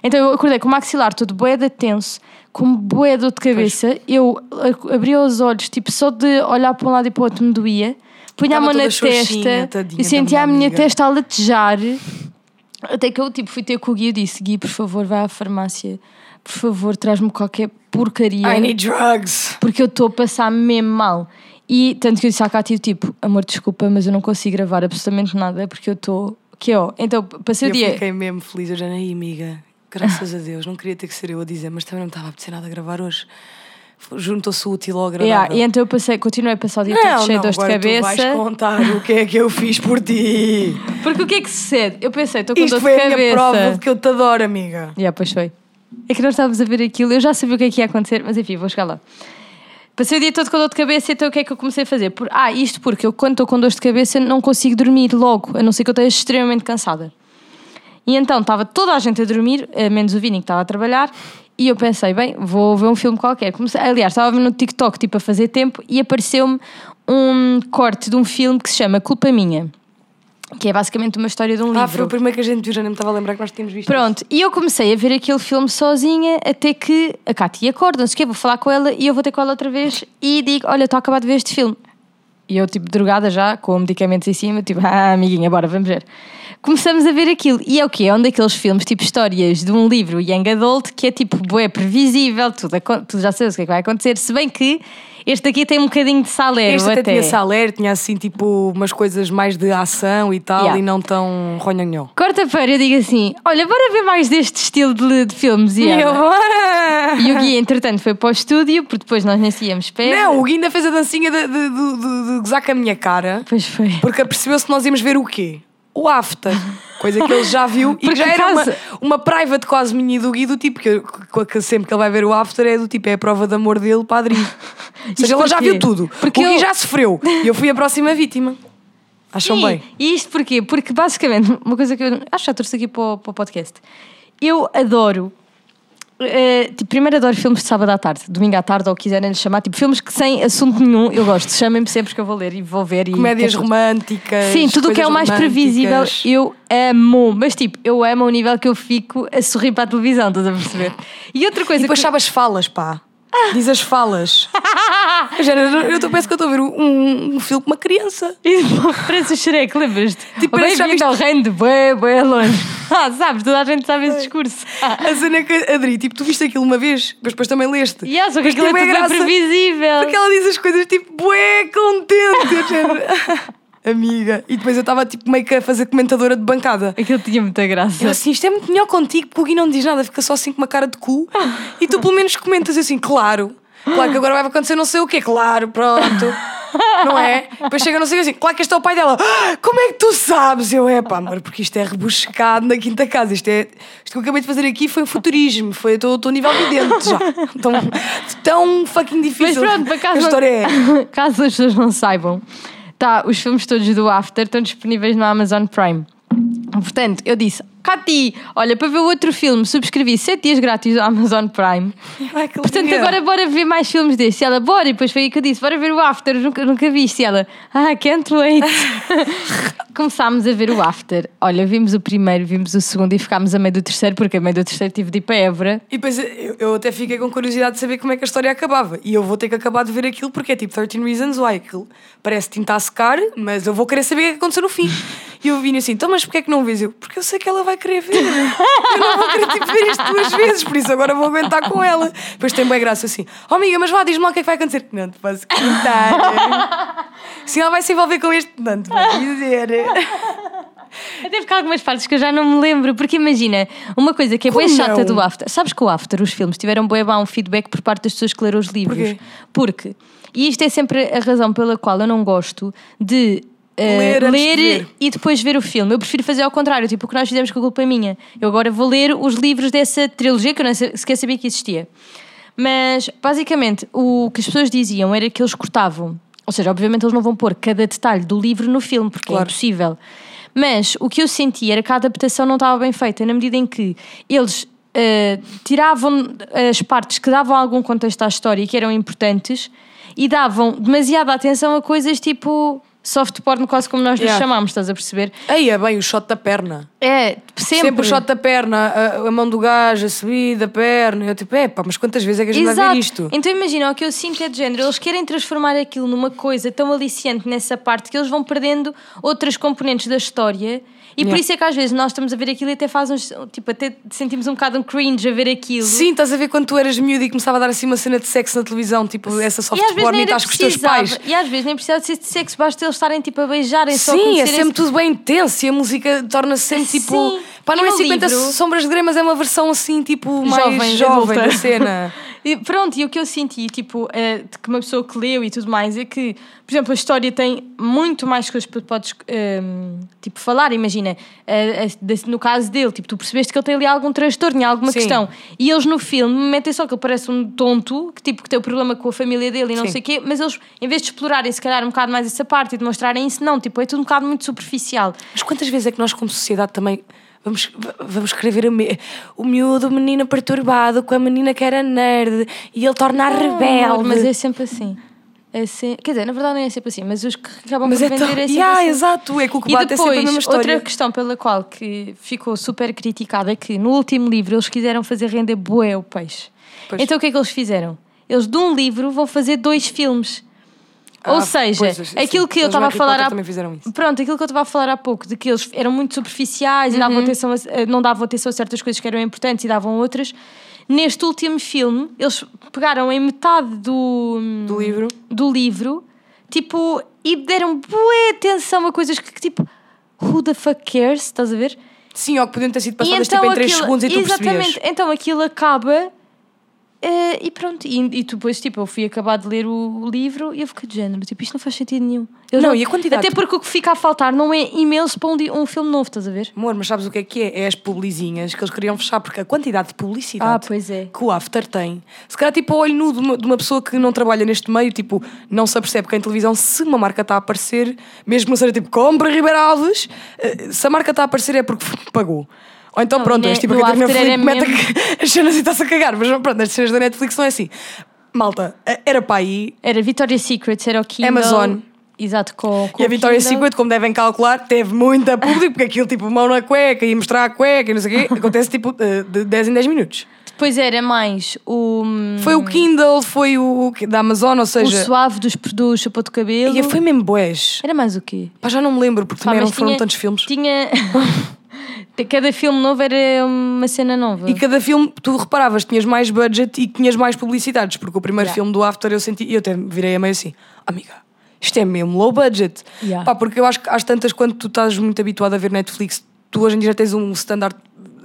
Então eu acordei com o maxilar todo boeda tenso, com boeda dor de cabeça, eu a- abria os olhos, tipo, só de olhar para um lado e para o outro me doía, punha a mão na testa tadinha e da sentia a minha minha amiga. testa a latejar. Até que eu tipo, fui ter com o Gui e disse: Gui, por favor, vai à farmácia, por favor, traz-me qualquer porcaria. I need drugs. Porque eu estou a passar mesmo mal. E tanto que eu disse à Cátia, tipo, amor, desculpa, mas eu não consigo gravar absolutamente nada porque eu estou. Que ó, então passei Eu o dia. fiquei mesmo feliz. Eu já nem amiga. Graças a Deus. Não queria ter que ser eu a dizer, mas também não estava a apetecer nada a gravar hoje. Juntou-se útil ao agradável. Yeah, e então eu passei, continuei a passar o dia todo não, cheio não, de dores de agora tu cabeça. vais contar o que é que eu fiz por ti. Porque o que é que sucede? Eu pensei, estou com Isto dor foi de a minha cabeça. prova de que eu te adoro, amiga. Yeah, pois foi. É que nós estávamos a ver aquilo, eu já sabia o que é que ia acontecer, mas enfim, vou chegar lá. Passei o dia todo com dor de cabeça, então o que é que eu comecei a fazer? Por, ah, isto porque eu, quando estou com dor de cabeça, não consigo dormir logo, a não ser que eu esteja extremamente cansada. E então estava toda a gente a dormir, eh, menos o Vini que estava a trabalhar, e eu pensei, bem, vou ver um filme qualquer. Comecei, aliás, estava no TikTok, tipo, a fazer tempo, e apareceu-me um corte de um filme que se chama Culpa Minha, que é basicamente uma história de um Ah, livro. foi o primeiro que a gente viu, já nem me estava a lembrar que nós tínhamos visto. Pronto, e eu comecei a ver aquele filme sozinha até que a Cátia acorda, não sei o quê, vou falar com ela e eu vou ter com ela outra vez e digo: Olha, estou a acabar de ver este filme. E eu, tipo, drogada já, com medicamentos em cima, tipo, ah, amiguinha, bora, vamos ver. Começamos a ver aquilo. E é o quê? É um daqueles filmes, tipo, histórias de um livro young adult, que é tipo, bué, previsível, tudo, acon- tu já sabes o que é que vai acontecer, se bem que este aqui tem um bocadinho de salero Este até, até. tinha saler, tinha assim tipo umas coisas mais de ação e tal Yeah. e não tão ronhonhó. Quarta-feira eu digo assim: Olha, bora ver mais deste estilo de, de filmes. E, E eu, bora! E o Gui, entretanto, foi para o estúdio, porque depois nós nem íamos pé. Não, o Gui ainda fez a dancinha de, de, de, de- de gozar com a minha cara Pois foi. porque apercebeu-se que nós íamos ver o quê? O after. Coisa que ele já viu e já era uma, uma private quase minha do Gui do tipo que, que- sempre que ele vai ver o after é do tipo, é a prova de amor dele para Adri. Ou seja, ela já viu tudo. Porque o Gui eu- já sofreu e eu fui a próxima vítima. Acham bem? E isto porquê? Porque basicamente, uma coisa que eu acho que já trouxe aqui para o, para o podcast. Eu adoro. Eh, tipo, primeiro adoro filmes de sábado à tarde, domingo à tarde, ou quiserem lhe chamar, tipo, filmes que sem assunto nenhum, eu gosto. Chamem-me sempre que eu vou ler e vou ver. E Comédias românticas. Sim, tudo o que é o mais previsível, eu amo. Mas tipo, eu amo ao nível que eu fico a sorrir para a televisão, estás a perceber? E outra E coisa depois que... sabe as falas, pá. Diz as falas. Eu tô- parece que eu estou a ver um, um filme com uma criança. E parece o Shrek, lembras-te? Tipo, parece que já Bem-vindo ao reino de bué, bué longe. Ah, sabes, toda a gente sabe esse discurso. A cena é que, Adri, tipo, tu viste aquilo uma vez, mas depois também leste. E yeah, só que Mas aquilo é tudo previsível. Porque ela diz as coisas tipo, bué, contente. Amiga. E depois eu estava tipo meio que a fazer comentadora de bancada. Aquilo tinha muita graça. Eu assim, isto é muito melhor contigo, porque o Gui não diz nada, fica só assim com uma cara de cu. E tu pelo menos comentas assim, claro. Claro que agora vai acontecer não sei o quê, claro, pronto. Não é? Depois chega não sei assim, claro que este é o pai dela. "Ah, Como é que tu sabes? Eu, é pá, amor, porque isto é rebuscado na quinta casa. Isto, é, isto que eu acabei de fazer aqui foi um futurismo. Foi, estou a nível vidente já. Tão, tão fucking Mas difícil. pronto, para caso, A história é. caso as pessoas não saibam, tá, os filmes todos do After estão disponíveis no Amazon Prime. Portanto, eu disse, Cati, olha, para ver o outro filme, subscrevi 7 dias grátis do Amazon Prime. Ai, Portanto, alegria. agora bora ver mais filmes destes. E ela, bora, e depois foi aí que eu disse, bora ver o After, nunca, nunca viste. E ela, ah, can't wait. Começámos a ver o After. Olha, vimos o primeiro, vimos o segundo e ficámos a meio do terceiro, porque a meio do terceiro tive de ir para Évora. E depois eu, eu até fiquei com curiosidade de saber como é que a história acabava. E eu vou ter que acabar de ver aquilo porque é tipo 13 Reasons Why. Aquilo parece tinta a secar, mas eu vou querer saber o que é que aconteceu no fim. E eu vim assim, então, mas porquê é que não vês? Eu, porque eu sei que ela vai querer ver. Eu não vou querer tipo, ver isto duas vezes, por isso agora vou aguentar com ela. Depois tem bem graça assim, oh amiga, mas vá, diz-me lá o que é que vai acontecer. Não te posso contar. Sim, ela vai se envolver com este. Não te vou dizer. Até porque há algumas partes que eu já não me lembro, porque imagina, uma coisa que é bem chata do After. Sabes que o After, os filmes, tiveram bem bom feedback por parte das pessoas que leram os livros. Porquê? Porque, e isto é sempre a razão pela qual eu não gosto de. Eh, Ler de ler e depois ver o filme. Eu prefiro fazer ao contrário, tipo o que nós fizemos com a culpa é minha. Eu agora vou ler os livros dessa trilogia que eu nem se- sequer sabia que existia. Mas basicamente o que as pessoas diziam era que eles cortavam. Ou seja, obviamente eles não vão pôr cada detalhe do livro no filme, porque é Claro. impossível. Mas o que eu senti era que a adaptação não estava bem feita, na medida em que eles eh, tiravam as partes que davam algum contexto à história e que eram importantes e davam demasiada atenção a coisas tipo soft porn, quase como nós lhes Yeah. chamámos, estás a perceber? Aí é bem o shot da perna. É, sempre. Sempre, o shot da perna, a, a mão do gajo, a subida, a perna. Eu tipo, é pá, mas quantas vezes é que a gente vai Exato. ver isto? Então imagina, o que eu sinto é de género, eles querem transformar aquilo numa coisa tão aliciante nessa parte que eles vão perdendo outras componentes da história. E por Yeah. isso é que às vezes nós estamos a ver aquilo e até faz uns, tipo, até sentimos um bocado um cringe a ver aquilo. Sim, estás a ver quando tu eras miúdo e começava a dar assim uma cena de sexo na televisão, tipo essa soft e porn e era estás com os teus precisava- pais. E às vezes nem precisa de ser de sexo, basta eles estarem tipo a beijarem só a Sim, é conhecerem-se. sempre tudo bem intenso e a música torna-se sempre tipo. Sim. Pá, não E é no 50 livro? sombras de Grey, mas é uma versão assim, tipo, mais Jovem, da cena. E pronto, e o que eu senti, tipo, de que uma pessoa que leu e tudo mais, é que, por exemplo, a história tem muito mais coisas que podes, ehm, tipo, falar. Imagina, no caso dele, tipo, tu percebeste que ele tem ali algum transtorno alguma Sim. questão. E eles no filme metem só que ele parece um tonto, que, tipo, que tem o problema com a família dele e não Sim. sei o quê, mas eles, em vez de explorarem, se calhar, um bocado mais essa parte e de mostrarem isso, não, tipo, é tudo um bocado muito superficial. Mas quantas vezes é que nós, como sociedade, também vamos, vamos escrever o, mi- o miúdo, o menino perturbado com a menina que era nerd e ele torna a rebelde? Amor, Mas é sempre assim. É se- Quer dizer, na verdade não é sempre assim, mas os que acabam Mas por é vender tão- é sempre Yeah, assim. exato, é que o que E bate é sempre depois, mesma história. outra questão pela qual que ficou super criticada é que no último livro eles quiseram fazer render bué o peixe. Pois. Então o que é que eles fizeram? Eles de um livro vão fazer dois filmes. Ah, Ou seja, pois, aquilo que eu estava a falar há... Pronto, aquilo que eu estava a falar há pouco, de que eles eram muito superficiais e davam Uhum. atenção a- a- não davam atenção a certas coisas que eram importantes e davam outras. Neste último filme, eles pegaram em metade do, Do livro. do livro, tipo, e deram boa atenção a coisas que, tipo, who the fuck cares? Estás a ver? Sim, ou que podiam ter sido passadas tipo em 3 aquilo- segundos e tu Exatamente, percebias. então aquilo acaba eh, e pronto. E, e depois, tipo, eu fui acabar de ler o, o livro e eu fiquei de género, tipo, isto não faz sentido nenhum. Eles Não, e a quantidade? Até porque o que fica a faltar não é imenso para um, um filme novo, estás a ver? Amor, mas sabes o que é que é? É as publizinhas que eles queriam fechar, porque a quantidade de publicidade Ah, pois é. que o After tem, se calhar tipo ao olho nu de uma, de uma pessoa que não trabalha neste meio, tipo, não se apercebe que em televisão, se uma marca está a aparecer, mesmo que não seja tipo compra Ribeiro Alves, eh, se a marca está a aparecer é porque foi-pagou. Ou então Não, pronto, e és ne- tipo a no Catarina Filipe era mete as cenas e está-se a cagar, mas pronto, as cenas da Netflix são assim. Malta, era para aí, Era Victoria's Secret, era o Kindle. Amazon. Exato, com, com E a o Victoria's Kindle. Secret, como devem calcular, teve muita público, porque aquilo tipo mão na cueca e mostrar a cueca e não sei o quê, acontece tipo eh, de 10 em 10 minutos. Depois era mais o, Foi o Kindle, foi o da Amazon, ou o seja. suave dos, do chapéu de cabelo. E foi mesmo boés. Era mais o quê? Pá, já não me lembro, porque Pá, também não foram tinha- tantos filmes. Tinha. Cada filme novo era uma cena nova. E cada filme, tu reparavas, tinhas mais budget e tinhas mais publicidades, porque o primeiro Yeah. filme do After eu senti, e eu até virei a meio assim, amiga, isto é mesmo low budget. Yeah. Pá, porque eu acho que às tantas, quando tu estás muito habituado a ver Netflix, tu hoje em dia já tens um standard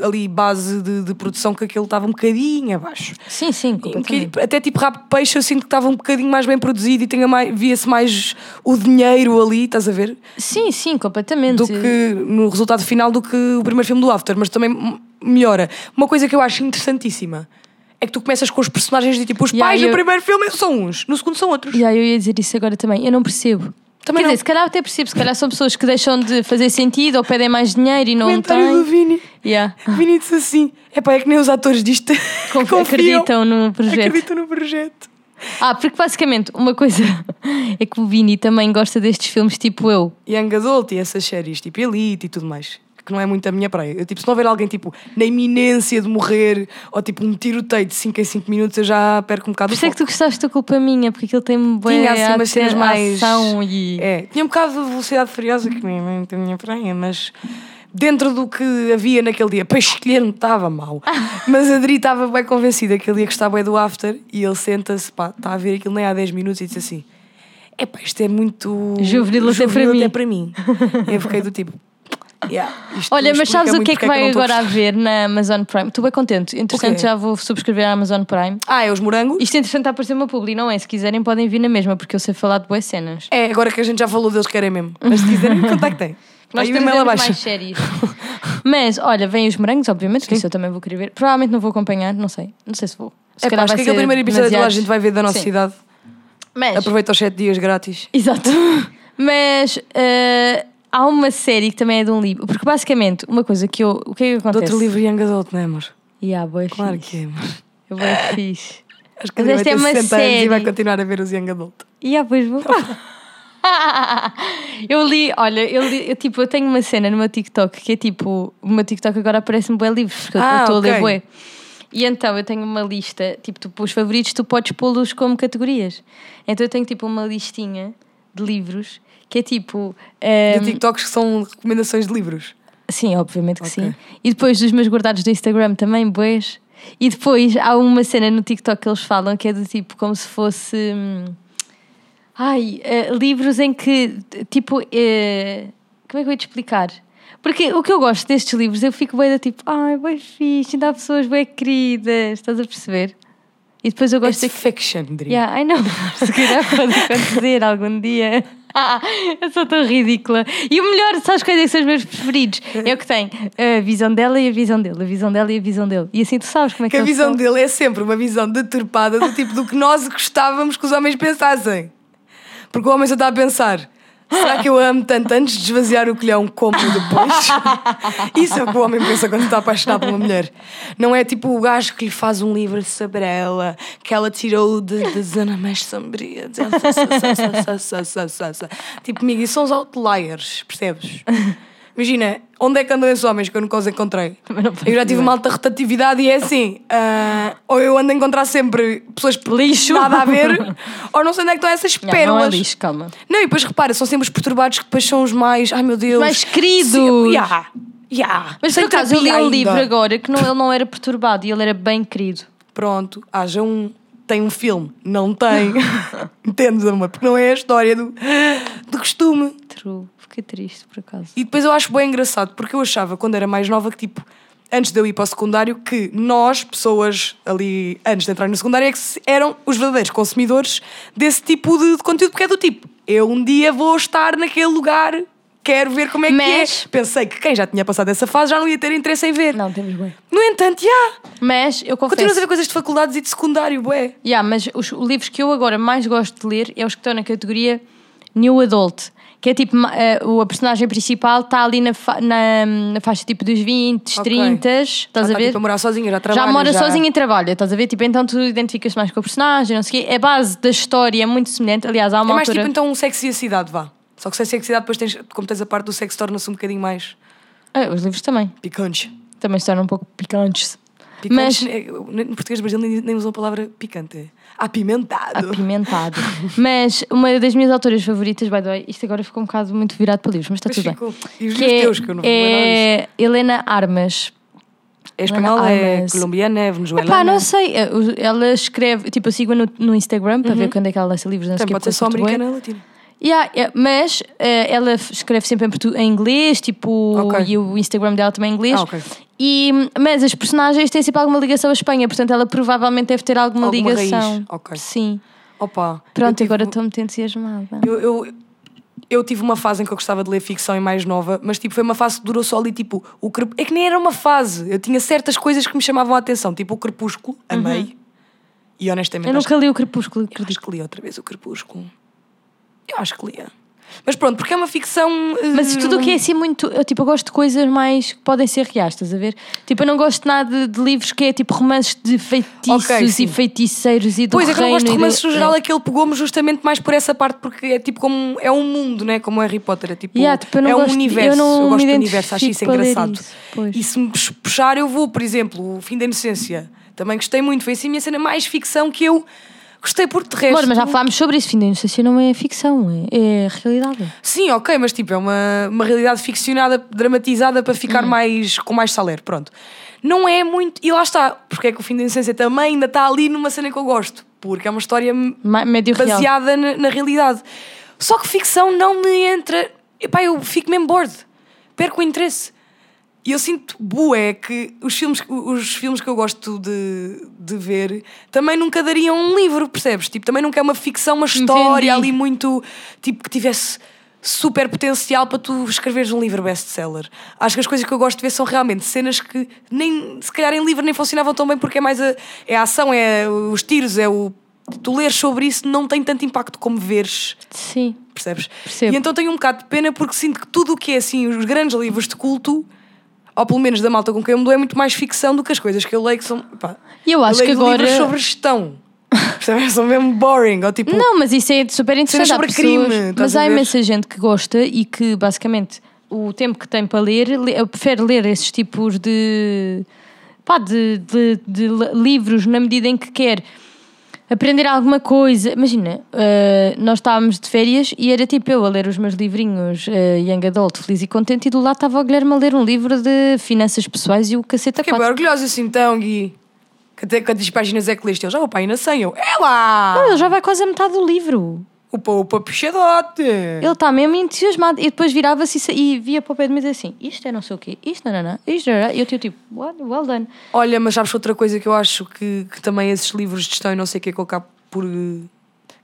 ali base de, de produção que aquele estava um bocadinho abaixo. Sim, sim, Um até tipo Rabo de Peixe eu sinto que estava um bocadinho mais bem produzido e tinha mais, via-se mais o dinheiro ali, estás a ver? Sim, sim, completamente. Do que no resultado final do que o primeiro filme do After, mas também melhora. Uma coisa que eu acho interessantíssima é que tu começas com os personagens de tipo, os Yeah, pais eu- no primeiro filme são uns, no segundo são outros. Yeah, eu ia dizer isso agora também. Eu não percebo. Também Quer não. dizer, se calhar até percebo, se calhar são pessoas que deixam de fazer sentido ou pedem mais dinheiro e não Comentário do têm. Vini. Yeah. Vini disse assim: é pá, é que nem os atores disto Conf- confiam, acreditam no projeto. acreditam no projeto. Ah, porque basicamente uma coisa é que o Vini também gosta destes filmes tipo eu. Young Adult e essas séries, tipo Elite e tudo mais. Que não é muito a minha praia. Eu, tipo, se não houver alguém tipo na iminência de morrer ou tipo um tiroteio de 5 em 5 minutos, eu já perco um bocado Por isso é que tu gostaste da culpa minha, porque aquilo tem bué Tinha assim umas cenas mais. e. É, tinha um bocado de velocidade furiosa que não é muito a minha praia, mas dentro do que havia naquele dia, para escolher não estava mal. Mas a Adri estava bem convencida que ele ia gostar bem do After e ele senta-se, pá, está a ver aquilo nem há 10 minutos e disse assim: Epá, isto é muito. Juvenil até para mim." até para mim. Eu fiquei do tipo. "Yeah, Olha, mas sabes o que é que vai agora a gostar." ver na Amazon Prime? Estou bem contente. Entretanto, já vou subscrever a Amazon Prime. Ah, é os morangos? Isto entretanto está a aparecer uma publi, não é? Se quiserem podem vir na mesma, porque eu sei falar de boas cenas. É, agora que a gente já falou deles, querem mesmo. Mas se quiserem, contactem. Nós temos e-mail mais séries. Mas, olha, vêm os morangos, obviamente, que isso eu também vou querer ver. Provavelmente não vou acompanhar, não sei. Não sei se vou. Se É, pá, acho que aquele primeiro episódio toda a gente vai ver da nossa Sim. cidade. Mas, Aproveita os 7 dias grátis. exato. Mas eh, há uma série que também é de um livro. Porque basicamente, uma coisa que eu. O que é que Do acontece? outro livro Young Adult, não é, amor? E há, boa Claro fixe. que é, amor. Eu vou fixe. Acho que Mas esta é uma 60 anos e vai série. continuar a ver os Young Adult. E há, pois vou. eu li, olha, eu, li, eu, tipo, eu tenho uma cena no meu TikTok que é tipo, o meu TikTok agora aparece-me bué livros, porque eu- eu Ah, estou a ler bué. E então eu tenho uma lista, tipo, tu, os favoritos tu podes pô-los como categorias. Então eu tenho tipo uma listinha de livros que é tipo. ehm, De TikToks que são recomendações de livros. Sim, obviamente que Ok. sim. E depois dos meus guardados do Instagram também, boés. E depois há uma cena no TikTok que eles falam que é do tipo como se fosse. hum, Ai, eh, livros em que. Tipo. eh, como é que eu ia te explicar? Porque o que eu gosto destes livros, eu fico bem da tipo, ai, bem fixe, ainda há pessoas bem queridas, estás a perceber? E depois eu gosto It's de. fiction, Dri. Yeah, I know. Se calhar pode acontecer algum dia. eu sou tão ridícula. E o melhor, sabes quais é que são os meus preferidos? É o que tem a visão dela e a visão dele, a visão dela e a visão dele. E assim tu sabes como é que, Que a visão são. dele é sempre uma visão deturpada do tipo do que nós gostávamos que os homens pensassem. Porque o homem só está a pensar. Será que eu amo tanto antes de esvaziar o colhão como depois? Isso é o que o homem pensa quando está apaixonado por uma mulher. Não é tipo o gajo que lhe faz um livro sobre ela, que ela tirou de, da zona mais sombria. Tipo, amiga, isso são os outliers, percebes? Imagina, onde é que andam esses homens que eu nunca os encontrei? Eu já tive uma alta rotatividade e é assim: ah, ou eu ando a encontrar sempre pessoas Lixo. nada a ver, ou não sei onde é que estão essas Não, não é pérolas. lixo, calma. Não, e depois repara, são sempre os perturbados que depois são os mais. Ai meu Deus. mais queridos. Sim, yeah, yeah. Mas por acaso eu li um livro agora que não, ele não era perturbado e ele era bem querido. Pronto, haja um. Tem um filme. Não tem. Entendes, amor? Porque não é a história do, do costume. True. Fiquei triste por acaso. E depois eu acho bem engraçado, porque eu achava quando era mais nova que, tipo, antes de eu ir para o secundário, que nós, pessoas ali antes de entrar no secundário, é que eram os verdadeiros consumidores desse tipo de, de conteúdo, porque é do tipo, eu um dia vou estar naquele lugar, quero ver como é Mas- que é. Pensei que quem já tinha passado essa fase já não ia ter interesse em ver. Não, temos bem. No entanto, já. Mas eu confesso. Continuas a ver coisas de faculdades e de secundário, bué. Yeah, mas os livros que eu agora mais gosto de ler é os que estão na categoria New Adult. Que é tipo, o- a personagem principal está ali na, fa- na, na faixa tipo dos 20, Ok. 30, estás já a está, ver? tipo, a morar sozinha, já trabalha. já mora sozinha e trabalha, estás a ver? Tipo, então tu identificas mais com a personagem, não sei o quê. A base da história é muito semelhante. Aliás, há É uma mais altura... tipo então um sexo e a cidade, vá. Só que se é sexo a cidade, depois tens, como tens a parte do sexo, torna-se um bocadinho mais Ah, os livros também. picante. Também se tornam um pouco picantes. Picante, Mas- é- no português do Brasil nem, nem usam a palavra picante. Apimentado. Apimentado. mas uma das minhas autoras favoritas, by the way, isto agora ficou um bocado muito virado para livros, mas está Mas tudo bem. ficou. E os Que livros é, teus, que eu não vou é Helena Armas. É espanhola, é colombiana, é venezuelana. Epá, não sei. eh, Ela escreve, tipo, eu sigo no, no Instagram para ver quando é que ela lança livros. Não sei Também o quê, pode ser só bué. americana ou latina. Yeah, yeah, mas eh, ela escreve sempre em, portu- em inglês, tipo, Ok. e o Instagram dela também é em inglês. Ah, ok. E, mas as personagens têm sempre alguma ligação à Espanha, portanto ela provavelmente deve ter alguma, Alguma ligação. raiz, ok. Sim. Opa. Pronto, tive- agora estou muito entusiasmada. Eu, eu, eu tive uma fase em que eu gostava de ler ficção e mais nova, mas tipo, foi uma fase que durou só ali, tipo, o crep... é que nem era uma fase. Eu tinha certas coisas que me chamavam a atenção, tipo o Crepúsculo, amei. E honestamente, Eu nunca li o Crepúsculo, eu acho acredito. que li outra vez o Crepúsculo. Eu acho que lia. Mas pronto, porque é uma ficção. eh, Mas tudo o que é assim muito. Eu, tipo, eu gosto de coisas mais que podem ser reais, estás a ver? Tipo, eu não gosto nada de, de livros que é tipo romances de feitiços Ok, sim. e feiticeiros e do Pois é que eu gosto de romances no geral, É. aquele pegou-me justamente mais por essa parte, porque é tipo como. É um mundo, né? Como o Harry Potter. É tipo. Yeah, tipo, eu é um gosto- universo. eu não gosto me do universo, acho isso engraçado. isso, pois. E se me pux- puxar, eu vou, por exemplo, o Fim da Inocência. Também gostei muito. Foi assim a minha cena mais ficção que eu gostei por resto. Amor, mas já falámos sobre isso. Fim da inocência não é ficção, é, é realidade. Sim, ok, mas tipo, é uma, uma realidade ficcionada, dramatizada para ficar Hum. mais com mais saler, pronto. Não é muito. E lá está, porque é que o fim da inocência também ainda está ali numa cena que eu gosto, porque é uma história Ma- Médio baseada na, na realidade. Só que ficção não me entra. Epá, eu fico mesmo bored, perco o interesse. E eu sinto bué que os filmes, os filmes que eu gosto de, de ver também nunca dariam um livro, percebes? Tipo, também nunca é uma ficção, uma história Entendi. ali muito. Tipo, que tivesse super potencial para tu escreveres um livro best-seller. Acho que as coisas que eu gosto de ver são realmente cenas que nem, se calhar em livro nem funcionavam tão bem porque é mais a, é a ação, é os tiros, é o. Tu leres sobre isso não tem tanto impacto como veres Sim. percebes? Percebo. E então tenho um bocado de pena porque sinto que tudo o que é assim, os grandes livros de culto, ou pelo menos da malta com quem eu me dou, é muito mais ficção do que as coisas que eu leio que são. Pá, E eu acho leio que agora- livros sobre gestão. São mesmo boring. Ou tipo. Não, mas isso é super interessante. Sobre pessoas- crime, mas há imensa gente que gosta e que basicamente o tempo que tem para ler, le- eu prefiro ler esses tipos de, pá, de, de, de li- livros na medida em que quer aprender alguma coisa. Imagina, eh, nós estávamos de férias e era tipo eu a ler os meus livrinhos eh, Young Adult, feliz e contente, e do lado estava o Guilherme a ler um livro de finanças pessoais e o caceta Fiquei bem quatro. orgulhosa assim, então, Gui. Que quantas páginas é que leste? Eu já vou para aí na 100. Eu, é lá! Não, ele já vai quase a metade do livro. Upa, upa, puxadote! Ele está mesmo entusiasmado. E depois virava-se e via para o pé de mim e dizia assim: Isto é não sei o quê, isto não, não, isto não, não. E eu tipo, what? well done. Olha, mas sabes outra coisa que eu acho que, que também esses livros de gestão e não sei o que é que eu acabo por eh,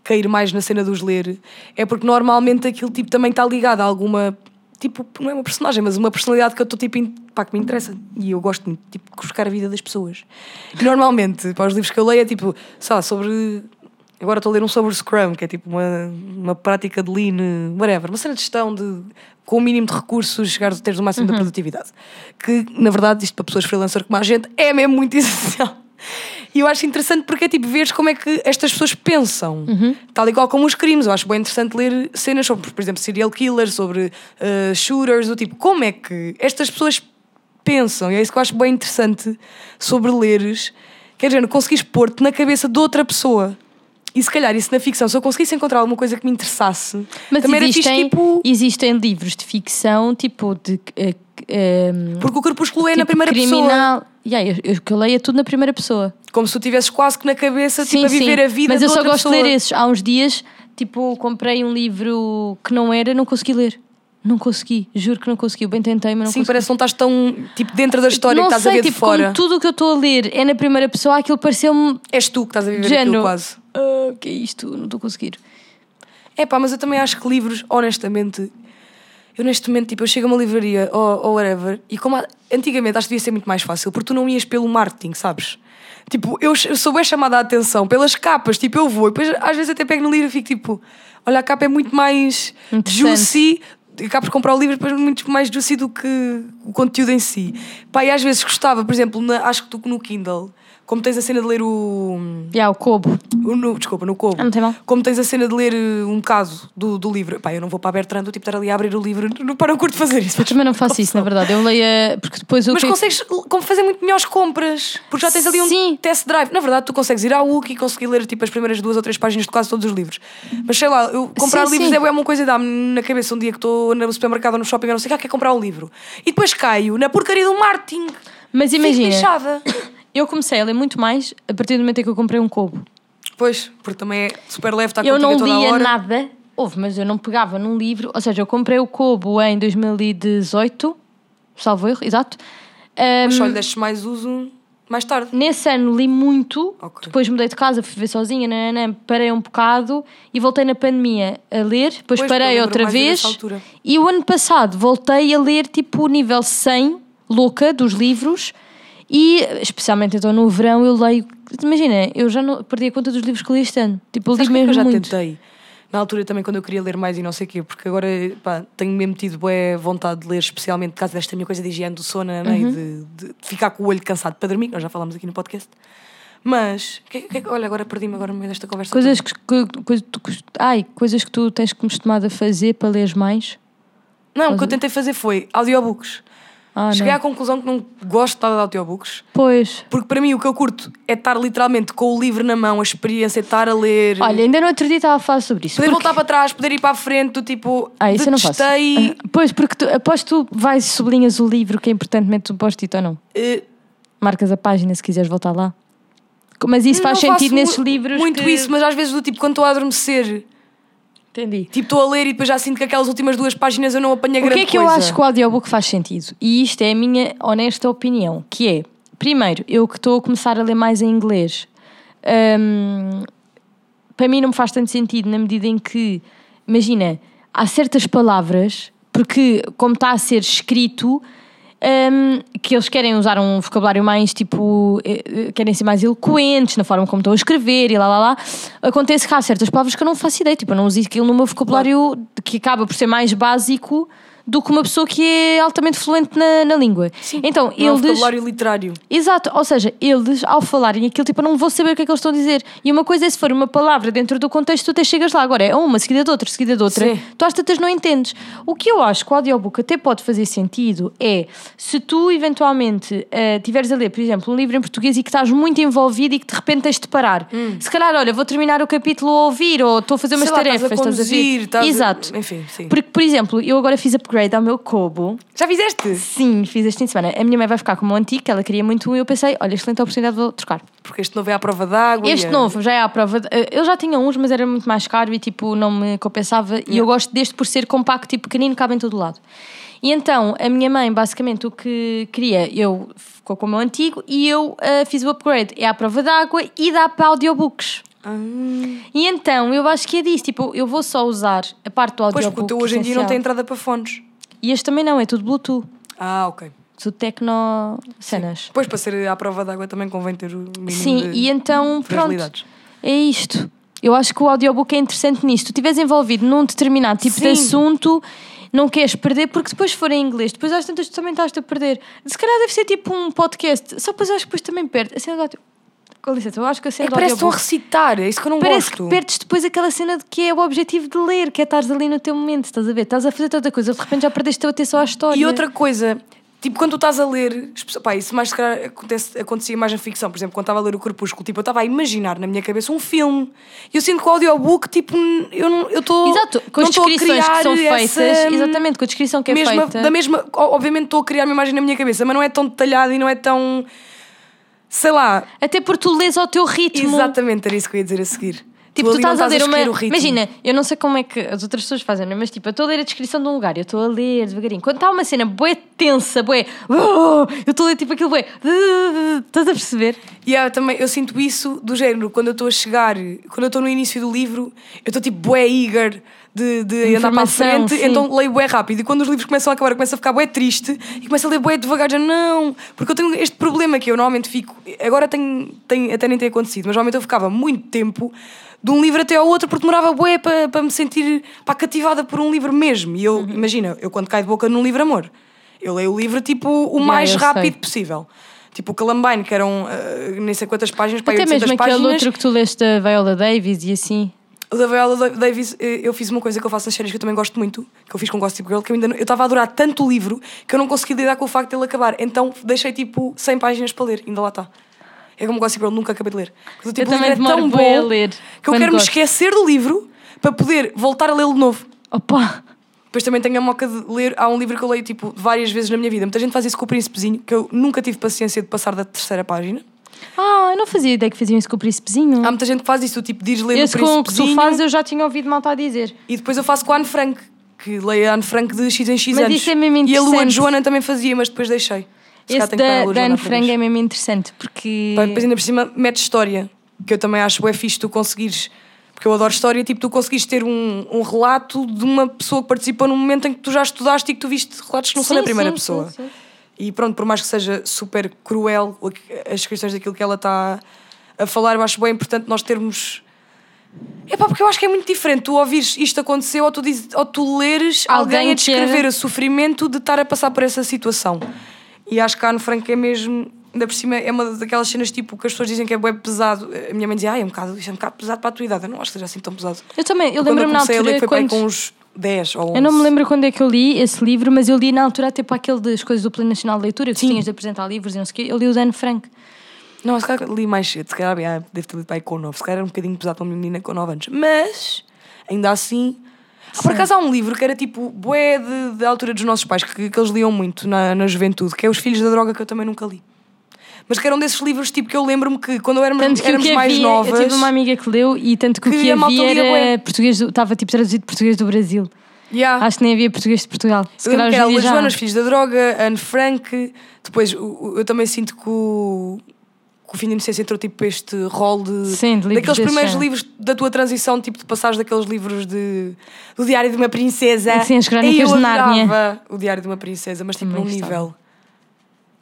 cair mais na cena dos ler é porque normalmente aquilo tipo também está ligado a alguma tipo, não é uma personagem, mas uma personalidade que eu estou tipo, pá, que me interessa e eu gosto muito tipo, de buscar a vida das pessoas. E normalmente, para os livros que eu leio é tipo, sei lá, sobre. Agora estou a ler um sobre Scrum, que é tipo uma, uma prática de lean, whatever, uma cena de gestão de, com o mínimo de recursos, chegar a teres o máximo da produtividade. Que, na verdade, isto para pessoas freelancer como a gente, é mesmo muito essencial. E eu acho interessante porque é tipo, veres como é que estas pessoas pensam. Tal e qual como os crimes. Eu acho bem interessante ler cenas sobre, por exemplo, serial killers, sobre uh, shooters, do tipo, como é que estas pessoas pensam. E é isso que eu acho bem interessante sobre leres. Quer dizer, conseguires pôr-te na cabeça de outra pessoa. E se calhar isso na ficção, se eu conseguisse encontrar alguma coisa que me interessasse, Mas também era existem, fixe, tipo. existem livros de ficção, tipo de. eh, eh, Porque o crepúsculo é na tipo primeira pessoa. criminal. Yeah, eu, eu, que eu leio é tudo na primeira pessoa. Como se tu tivesses quase que na cabeça tipo, a viver a vida Mas eu só gosto pessoa. de ler esses. Há uns dias, tipo, comprei um livro que não era, não consegui ler. Não consegui, juro que não consegui. Eu bem tentei, mas não Sim, consegui. parece que não estás tão tipo, dentro da história não que estás sei, a ver tipo, de fora. tudo o que eu estou a ler é na primeira pessoa, aquilo pareceu-me És tu que estás a viver género. aquilo quase. "Ah, que é isto? Não estou a conseguir. É pá, mas eu também acho que livros, honestamente, eu neste momento, tipo, eu chego a uma livraria ou, ou whatever, e como há- antigamente acho que devia ser muito mais fácil, porque tu não ias pelo marketing, sabes? Tipo, eu, eu sou bem chamada a atenção pelas capas, tipo, eu vou, e depois às vezes até pego no livro e fico tipo, olha, a capa é muito mais juicy, acabo por comprar o livro depois muito mais juicy do que o conteúdo em si. Pá, e às vezes gostava, por exemplo, na- acho que tu no Kindle, como tens a cena de ler o. Já, o Cobo. o no- desculpa, no Kobo. Ah, não tem mal. Como tens a cena de ler eh, um bocado do, do livro. Pá, eu não vou para a Bertrand, tipo, estar ali a abrir o livro. Não, pá, não curto fazer isso. Eu também não faço isso, na verdade. Eu leio. a- Porque depois eu. Mas que- consegues como fazer muito melhores compras. Porque já tens ali um Sim. test drive. Na verdade, tu consegues ir à Wiki e conseguir ler tipo, as primeiras duas ou três páginas de quase todos os livros. Mas sei lá, eu, comprar Sim, livros sim. é uma coisa dá-me na cabeça um dia que estou no supermercado ou no shopping, eu não sei o que, ah, quer comprar um livro. E depois caio na porcaria do marketing. Mas imagina. eu comecei a ler muito mais a partir do momento em que eu comprei um Kobo. Pois, porque também é super leve, está Eu não lia nada Houve, mas eu não pegava num livro. Ou seja, eu comprei o Kobo em 2018, salvo erro, exato. Ahm, Mas só lhe deixes mais uso mais tarde. Nesse ano li muito, Ok. depois mudei de casa, fui ver sozinha, nananã, parei um bocado e voltei na pandemia a ler, depois Pois, parei outra vez. E o ano passado voltei a ler tipo o nível 100, louca, dos livros. E especialmente então no verão eu leio. Imagina, eu já não perdi a conta dos livros que li este ano. Tipo, eu li Sabes que mesmo eu já muito. tentei. Na altura também, quando eu queria ler mais e não sei o quê, porque agora pá, tenho mesmo tido boa vontade de ler, especialmente por causa desta minha coisa de higiene do sono né, Uhum. de, de ficar com o olho cansado para dormir, que nós já falámos aqui no podcast. Mas, que, que, olha, agora perdi-me agora no meio desta conversa. Coisas que, que- cost- ai, coisas que tu tens costumado a fazer para leres mais. Não, o que eu tentei fazer foi audiobooks. Ah, Cheguei não. à conclusão que não gosto de audiobooks. Pois. Porque para mim o que eu curto é estar literalmente com o livro na mão, a experiência, estar a ler. Olha, ainda no outro dia estava a falar sobre isso. poder porque- voltar para trás, poder ir para a frente, do tipo. Ah, isso eu não faço. Ah, Pois, porque tu, após tu vais e sublinhas o livro que é importante, metes um post-it ou não. eh, Marcas a página se quiseres voltar lá. Mas isso faz não sentido nesses livros. Muito que- isso, mas às vezes do tipo, quando estou a adormecer, Entendi. tipo, estou a ler e depois já sinto que aquelas últimas duas páginas eu não apanhei O grande que é que coisa. eu acho que o audiobook faz sentido? E isto é a minha honesta opinião, que é, primeiro, eu que estou a começar a ler mais em inglês, hum, para mim não me faz tanto sentido na medida em que, imagina, há certas palavras, porque como está a ser escrito, hum, que eles querem usar um vocabulário mais tipo, eh, eh, querem ser mais eloquentes na forma como estão a escrever e lá lá lá. Acontece que há certas palavras que eu não faço ideia, tipo, eu não uso aquilo no meu vocabulário que acaba por ser mais básico do que uma pessoa que é altamente fluente na, na língua. Então, Não é um eles. vocabulário literário. Exato, ou seja, eles ao falarem aquilo, tipo, eu não vou saber o que é que eles estão a dizer. E uma coisa é se for uma palavra dentro do contexto, tu até chegas lá. Agora é uma seguida de outra, seguida de outra. Sim. Tu às tantas não entendes. O que eu acho que o audiobook até pode fazer sentido é se tu eventualmente eh, tiveres a ler, por exemplo, um livro em português e que estás muito envolvido e que de repente tens de parar. Se calhar, olha, vou terminar o capítulo a ouvir ou estou a fazer umas Hum. Sei lá, tarefas. estás a estás a ver? conduzir, estás a- Exato. Enfim, sim. Porque, por exemplo, eu agora fiz upgrade ao meu Kobo. Já fizeste? Sim, fiz este fim de semana. A minha mãe vai ficar com o meu antigo, que ela queria muito um, e eu pensei, olha, excelente oportunidade, vou trocar. Porque este novo é à prova d'água. Este e é- novo já é à prova. De, eh, eu já tinha uns, mas era muito mais caro e tipo, não me compensava. E eu gosto deste por ser compacto e pequenino, cabe em todo lado. E então, a minha mãe, basicamente, o que queria, eu ficou com o meu antigo e eu eh, fiz o upgrade. É à prova d'água e dá para audiobooks. Ah, E então, eu acho que é disso. Tipo, eu vou só usar a parte do pois, audiobook. porque o teu hoje em dia não tem entrada para fones. E este também não, é tudo Bluetooth. Ah, ok. Tudo tecno cenas. Pois, para ser à prova d'água também convém ter o mínimo Sim, de e então, pronto. É isto. Eu acho que o audiobook é interessante nisso. Tu estiveres envolvido num determinado tipo de Sim. assunto, não queres perder, porque depois for em inglês, depois às tantas tu também estás a perder. Se calhar deve ser tipo um podcast, só depois acho que depois também perde. A cena do audio... Com licença, eu acho que a cena É, do parece que estão a recitar, é isso que eu não Parece gosto. que perdes depois aquela cena de que é o objetivo de ler, que é estares ali no teu momento, estás a ver? Estás a fazer tanta coisa, de repente já perdeste a atenção à história. E outra coisa, tipo, quando tu estás a ler, pá, isso mais se calhar acontece, acontecia mais na ficção, por exemplo, quando estava a ler o Crepúsculo, tipo, eu estava a imaginar na minha cabeça um filme. E eu sinto que o audiobook, tipo, eu não estou. Exato, com as descrições que são feitas, essa- exatamente, com a descrição que é mesma, feita. Da mesma, obviamente estou a criar uma imagem na minha cabeça, mas não é tão detalhado e não é tão. Sei lá. Até porque tu lês ao teu ritmo. Exatamente, era isso que eu ia dizer a seguir. Tipo, tu não estás a ler uma. Imagina, eu não sei como é que as outras pessoas fazem, né? mas tipo, eu estou a ler a descrição de um lugar, eu estou a ler devagarinho. Quando está uma cena bué tensa, bué. "Oh", eu estou a ler tipo aquilo bué. Estás a perceber? E eu também eu sinto isso do género, quando eu estou a chegar, quando eu estou no início do livro, eu estou tipo bué eager de, de andar para a frente, sim. então leio bué rápido. E quando os livros começam a acabar, eu começo a ficar bué triste e começo a ler bué devagar, já não. Porque eu tenho este problema que eu normalmente fico, agora tem, tem, até nem tem acontecido, mas normalmente eu ficava muito tempo de um livro até ao outro porque demorava bué para, para me sentir pá, cativada por um livro mesmo. E eu, Uhum. imagina, eu quando caio de boca num livro amor, eu leio o livro tipo o mais eu rápido sei. possível. Tipo o Columbine, que eram ah, nem sei quantas páginas, para Até 800 mesmo aquele páginas. outro que tu leste da Viola Davis e assim. O da Viola Da- Davis, eh, eu fiz uma coisa que eu faço nas séries que eu também gosto muito, que eu fiz com Gossip Girl, que eu ainda não- eu estava a adorar tanto o livro que eu não consegui lidar com o facto dele acabar. Então deixei tipo 100 páginas para ler, ainda lá está. É como Gossip Girl, nunca acabei de ler. Mas, tipo, Eu também é demoro tão bué a bom ler, que eu quero me gosto. esquecer do livro para poder voltar a lê-lo de novo. Opa! Depois também tenho a moca de ler. Há um livro que eu leio tipo várias vezes na minha vida. Muita gente faz isso com o Príncipezinho, que eu nunca tive paciência de passar da terceira página. Ah, eu não fazia ideia que faziam isso com o príncipezinho. Há muita gente que faz isso, tipo, dizes lendo Esse o com o que tu Príncipezinho, fazes eu já tinha ouvido malta a dizer. E depois eu faço com a Anne Frank, que leio a Anne Frank de X em X Mas anos. isso é mesmo E a Lua de interessante. Joana também fazia, mas depois deixei. Esse da, da Anne Frank é mesmo interessante porque. Pá, Depois ainda por cima mete história, que eu também acho é fixe tu conseguires, porque eu adoro história, tipo, tu conseguires ter um, um relato de uma pessoa que participou num momento em que tu já estudaste e que tu viste relatos que não são Sim, da primeira sim, pessoa. sim. E pronto, por mais que seja super cruel as questões daquilo que ela está a falar, eu acho bem importante nós termos. É pá, porque eu acho que é muito diferente tu ouvires isto aconteceu ou tu, diz, ou tu leres alguém, Alguém a descrever ter- o sofrimento de estar a passar por essa situação. E acho que a Anne Frank é mesmo. Ainda por cima é uma daquelas cenas tipo que as pessoas dizem que é bem pesado. A minha mãe dizia, ah, é um bocado, isto é um bocado pesado para a tua idade. Eu não acho que seja assim tão pesado. Eu também, eu eu lembro-me na comecei a ler altura foi com uns 10 ou 11. Eu não me lembro quando é que eu li esse livro, mas eu li na altura até para aquele das coisas do Plano Nacional de Leitura, que Sim. tinhas de apresentar livros e não sei o quê. Eu li o Dan Frank. Não, se calhar li mais cedo, se calhar ah, devo ter lido para aí com 9, se calhar era um bocadinho pesado para uma menina com 9 anos, mas ainda assim. Ah, por acaso há um livro que era tipo bué de, da altura dos nossos pais, que, que eles liam muito na, na juventude, que é Os Filhos da Droga, que eu também nunca li. Mas que eram desses livros tipo que eu lembro-me que quando eu éramos, Tanto que o éramos que mais havia, novas. eu tive uma amiga que leu e tanto que, o que que a malta havia bué. era português, estava tipo traduzido português do Brasil. Yeah. Acho que nem havia português de Portugal. Se Eu calhar que era Joana. Os Filhos da Droga, Anne Frank. Depois o- o- eu também sinto que o, que o fim da inocência entrou tipo este rol de. Sim, de daqueles primeiros género. livros da tua transição, tipo de passares daqueles livros de. do Diário de uma Princesa. Sim, as Crónicas eu de Nárnia. adorava O Diário de uma Princesa, mas tipo Também num gostava. nível.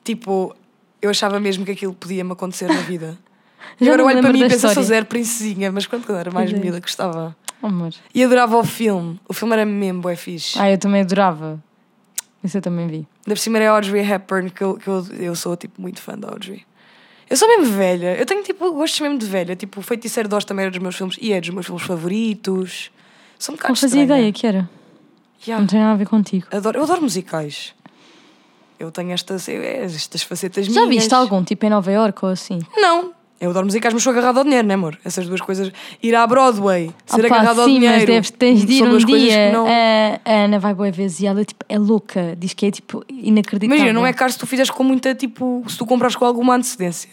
Tipo, eu achava mesmo que aquilo podia me acontecer na vida. E Já agora olho para mim e da penso, eu sou zero princesinha, mas quando eu era mais é. miúda gostava. Oh, amor. E adorava o filme. O filme era mesmo bué fixe. Ah, eu também adorava. Isso eu também vi. Ainda por cima era a Audrey Hepburn, que eu, que eu, eu sou tipo muito fã da Audrey. Eu sou mesmo velha, eu tenho tipo gostos mesmo de velha. Tipo, o Feiticeiro de Oz também era dos meus filmes e é dos meus filmes favoritos. Sou um bocado Não fazia estranha. ideia que era. Yeah. Não tem nada a ver contigo. Adoro, eu adoro musicais. Eu tenho estas, eu- estas facetas Já minhas. viste algum tipo em Nova Iorque ou assim? Não. Eu adoro musicais, mas sou agarrado ao dinheiro, não é, amor? Essas duas coisas. Ir à Broadway, ser Opa, agarrado ao sim, dinheiro. mas deves, tens de ir são um duas coisas que dia. não- A, a Ana vai boa vezes e ela tipo, é louca. Diz que é tipo inacreditável. Imagina, não é caro se tu fizeres com muita, tipo, se tu comprares com alguma antecedência.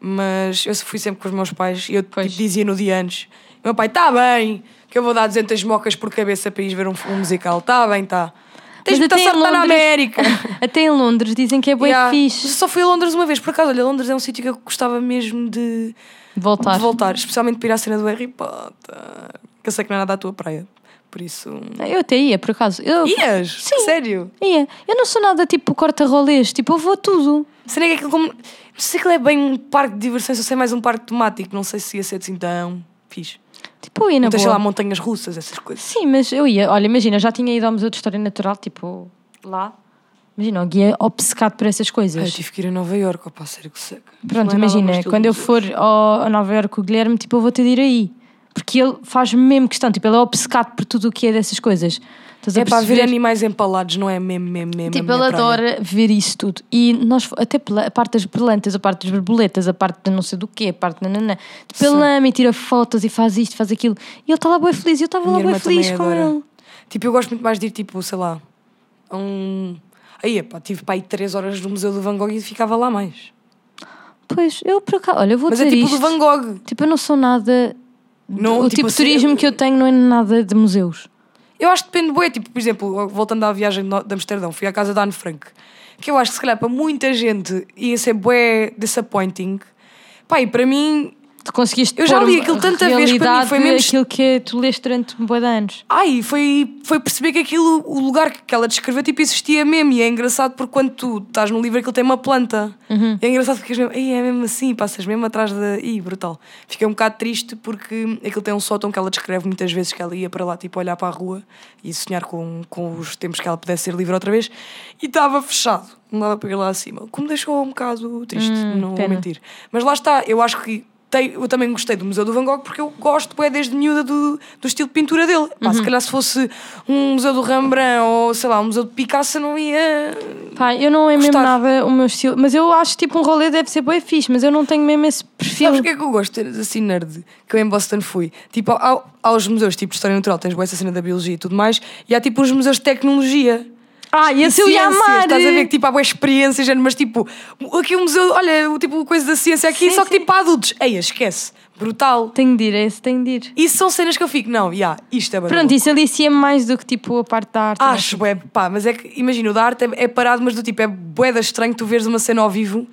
Mas eu fui sempre com os meus pais e eu tipo, dizia no dia antes: meu pai, está bem, que eu vou dar 200 mocas por cabeça para ir ver um, um musical. Está bem, está. Tens muita sorte está na Londres- América. Até em Londres dizem que é bem Yeah. Fixe eu só fui a Londres uma vez, por acaso. Olha, Londres é um sítio que eu gostava mesmo de, voltar. de voltar, especialmente para ir à cena do Harry Potter. Que eu sei que não é nada à tua praia. Por isso. Eu até ia, por acaso. Eu, Ias? Sim. Sério? ia. Eu não sou nada tipo corta-rolês. Tipo, eu vou a tudo. Será que aquilo como. Não sei se aquilo é bem um parque de diversões, ou se é mais um parque temático. Não sei se ia ser assim tão fixe. Tipo, eu ia na sei boa. lá, montanhas russas, essas coisas. Sim, mas eu ia. Olha, imagina, já tinha ido ao Museu de História Natural, tipo, lá. Imagina, o guia é obcecado por essas coisas. eu tive que ir a Nova Iorque, opá, sério que seca. Pronto, é imagina, quando eu for ao, a Nova Iorque com o Guilherme, tipo, eu vou ter de ir aí. Porque ele faz mesmo questão, tipo, ele é obcecado por tudo o que é dessas coisas. Estás É para ver animais empalados, não é mesmo, mesmo, mesmo. Tipo, ele adora ver isso tudo. E nós, até a parte das plantas, a parte das borboletas, a parte de não sei do quê, a parte de nananã. Tipo, ele ama e tira fotos e faz isto, faz aquilo. E ele está lá bem feliz. E eu estava lá bem feliz com adora. ele. Tipo, eu gosto muito mais de ir, tipo, sei lá, a um. Aí, pá, tive para aí 3 horas no Museu do Van Gogh e ficava lá mais. Pois, eu por acaso, olha, eu vou Mas é dizer tipo isto. do Van Gogh. Tipo, eu não sou nada. Não, o tipo tipo, de assim, turismo que eu tenho não é nada de museus. Eu acho que depende, bué, tipo, por exemplo, voltando à viagem de de Amsterdão, fui à casa da Anne Frank, que eu acho que se calhar para muita gente ia ser bué disappointing. Pá, e para mim, Tu conseguiste Eu já li aquilo tanta vez, para mim foi mesmo- aquilo que tu leste durante um de anos. ai, foi, foi perceber que aquilo, o lugar que ela descreveu, tipo, existia mesmo. E é engraçado porque quando tu estás no livro, aquilo tem uma planta. Uhum. É engraçado porque mesmo, "Ei, é mesmo assim, passas mesmo atrás da. Ih, brutal. Fiquei um bocado triste porque aquilo tem um sótão que ela descreve muitas vezes que ela ia para lá, tipo, olhar para a rua e sonhar com, com os tempos que ela pudesse ser livre outra vez. E estava fechado, não dava para ir lá acima. O que me deixou um bocado triste, não vou pena. mentir. Mas lá está, eu acho que. Eu também gostei do Museu do Van Gogh porque eu gosto é desde miúda do, do estilo de pintura dele. Pá, Uhum. Se calhar se fosse um museu do Rembrandt ou sei lá, um museu de Picasso, não ia. Pá, eu não é mesmo nada o meu estilo, mas eu acho tipo um rolê deve ser bem fixe, mas eu não tenho mesmo esse perfil. Sabes o que é que eu gosto de ter assim nerd? Que eu em Boston fui. Tipo, ao- aos museus tipo de História Natural, tens essa cena da Biologia e tudo mais, e há tipo uns museus de tecnologia. Ah, e esse eu ia amar. Estás a ver que tipo há boas experiências, mas tipo, aqui o museu, olha, o tipo coisa da ciência aqui, Sim, só que sim. tipo para adultos. Ei, esquece. Brutal. Tenho de ir, esse tenho de ir. Isso são cenas que eu fico, não, já, isto é barulho. Pronto, isso alicia mais do que tipo a parte da arte. Acho, é, pá, mas é que, imagina, o da arte é, é parado, mas do tipo, é boeda estranho tu veres uma cena ao vivo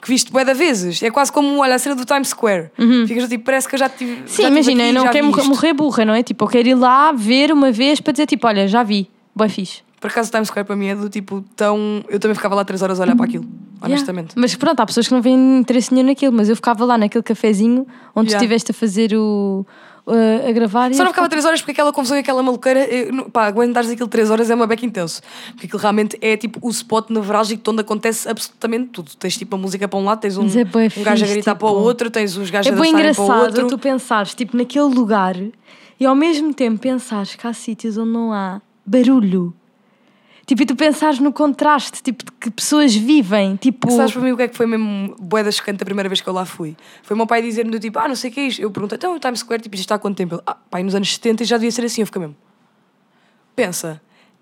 que viste boeda vezes. É quase como, olha, a cena do Times Square. Ficas do tipo, parece que eu já tive. Uhum. Sim, já imagina, aqui, eu não quero morrer, burra, não é? Tipo, eu quero ir lá ver uma vez para dizer tipo, olha, já vi, boa fixe. Por acaso o Times Square para mim é do tipo tão. Eu também ficava lá 3 horas a olhar para aquilo, honestamente. Yeah. Mas pronto, há pessoas que não veem interesse nenhum naquilo, mas eu ficava lá naquele cafezinho onde Yeah. estiveste a fazer o. uh, a gravar Só não ficava 3 horas porque aquela confusão e aquela maluqueira, eu, pá, aguentares aquilo 3 horas é uma beca intenso. Porque aquilo realmente é tipo o spot nevrálgico onde acontece absolutamente tudo. Tens tipo a música para um lado, tens um, é um gajo a fixe, gritar tipo, para o outro, tens os gajos É a dançarem para o engraçado outro. tu pensares tipo naquele lugar e ao mesmo tempo pensares que há sítios onde não há barulho. Tipo, e tu pensares no contraste, tipo, de que pessoas vivem, tipo... Sabes para mim o que é que foi mesmo boeda chocante a primeira vez que eu lá fui? Foi o meu pai dizer-me do tipo, ah, não sei o que é isto. Eu perguntei, então o Times Square, tipo, isto está há quanto tempo? Ele, ah, pai, nos anos 70 já devia ser assim, eu fico mesmo. Pensa,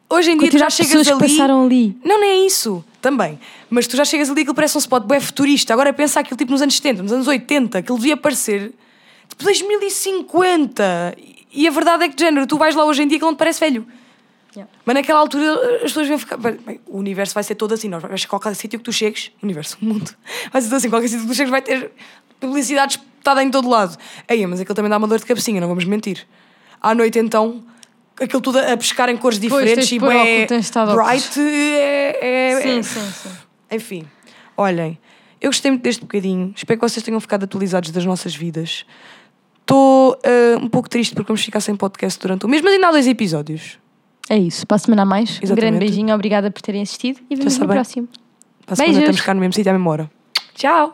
hoje em dia tu já chegas pessoas ali... que passaram ali. Não, nem é isso, também. Mas tu já chegas ali, aquilo parece um spot bué futurista. Agora pensa aquilo tipo nos anos 70, nos anos 80, aquilo devia parecer tipo 2050. E a verdade é que, de género, tu vais lá hoje em dia e aquilo não te parece velho. Yeah. Mas naquela altura as pessoas vão ficar. bem, bem, o universo vai ser todo assim. Nós vais a qualquer sítio que tu chegues, universo, o mundo, vai ser todo assim. Qualquer sítio que tu chegues vai ter publicidade espetada em todo lado. Aí, mas aquilo também dá uma dor de cabecinha, não vamos mentir. À noite então, aquilo tudo a pescar em cores Pois, diferentes de e bué óculos, bright é, é- Sim, é- sim, sim. Enfim, olhem, eu gostei muito deste bocadinho. Espero que vocês tenham ficado atualizados das nossas vidas. Estou ah, um pouco triste porque vamos ficar sem podcast durante o mês, mas ainda há dois episódios. É isso, para a semana a mais. Um Exatamente. grande beijinho, obrigada por terem assistido e vemos no próximo. Para a semana Beijos. estamos cá no mesmo sítio à mesma hora. Tchau!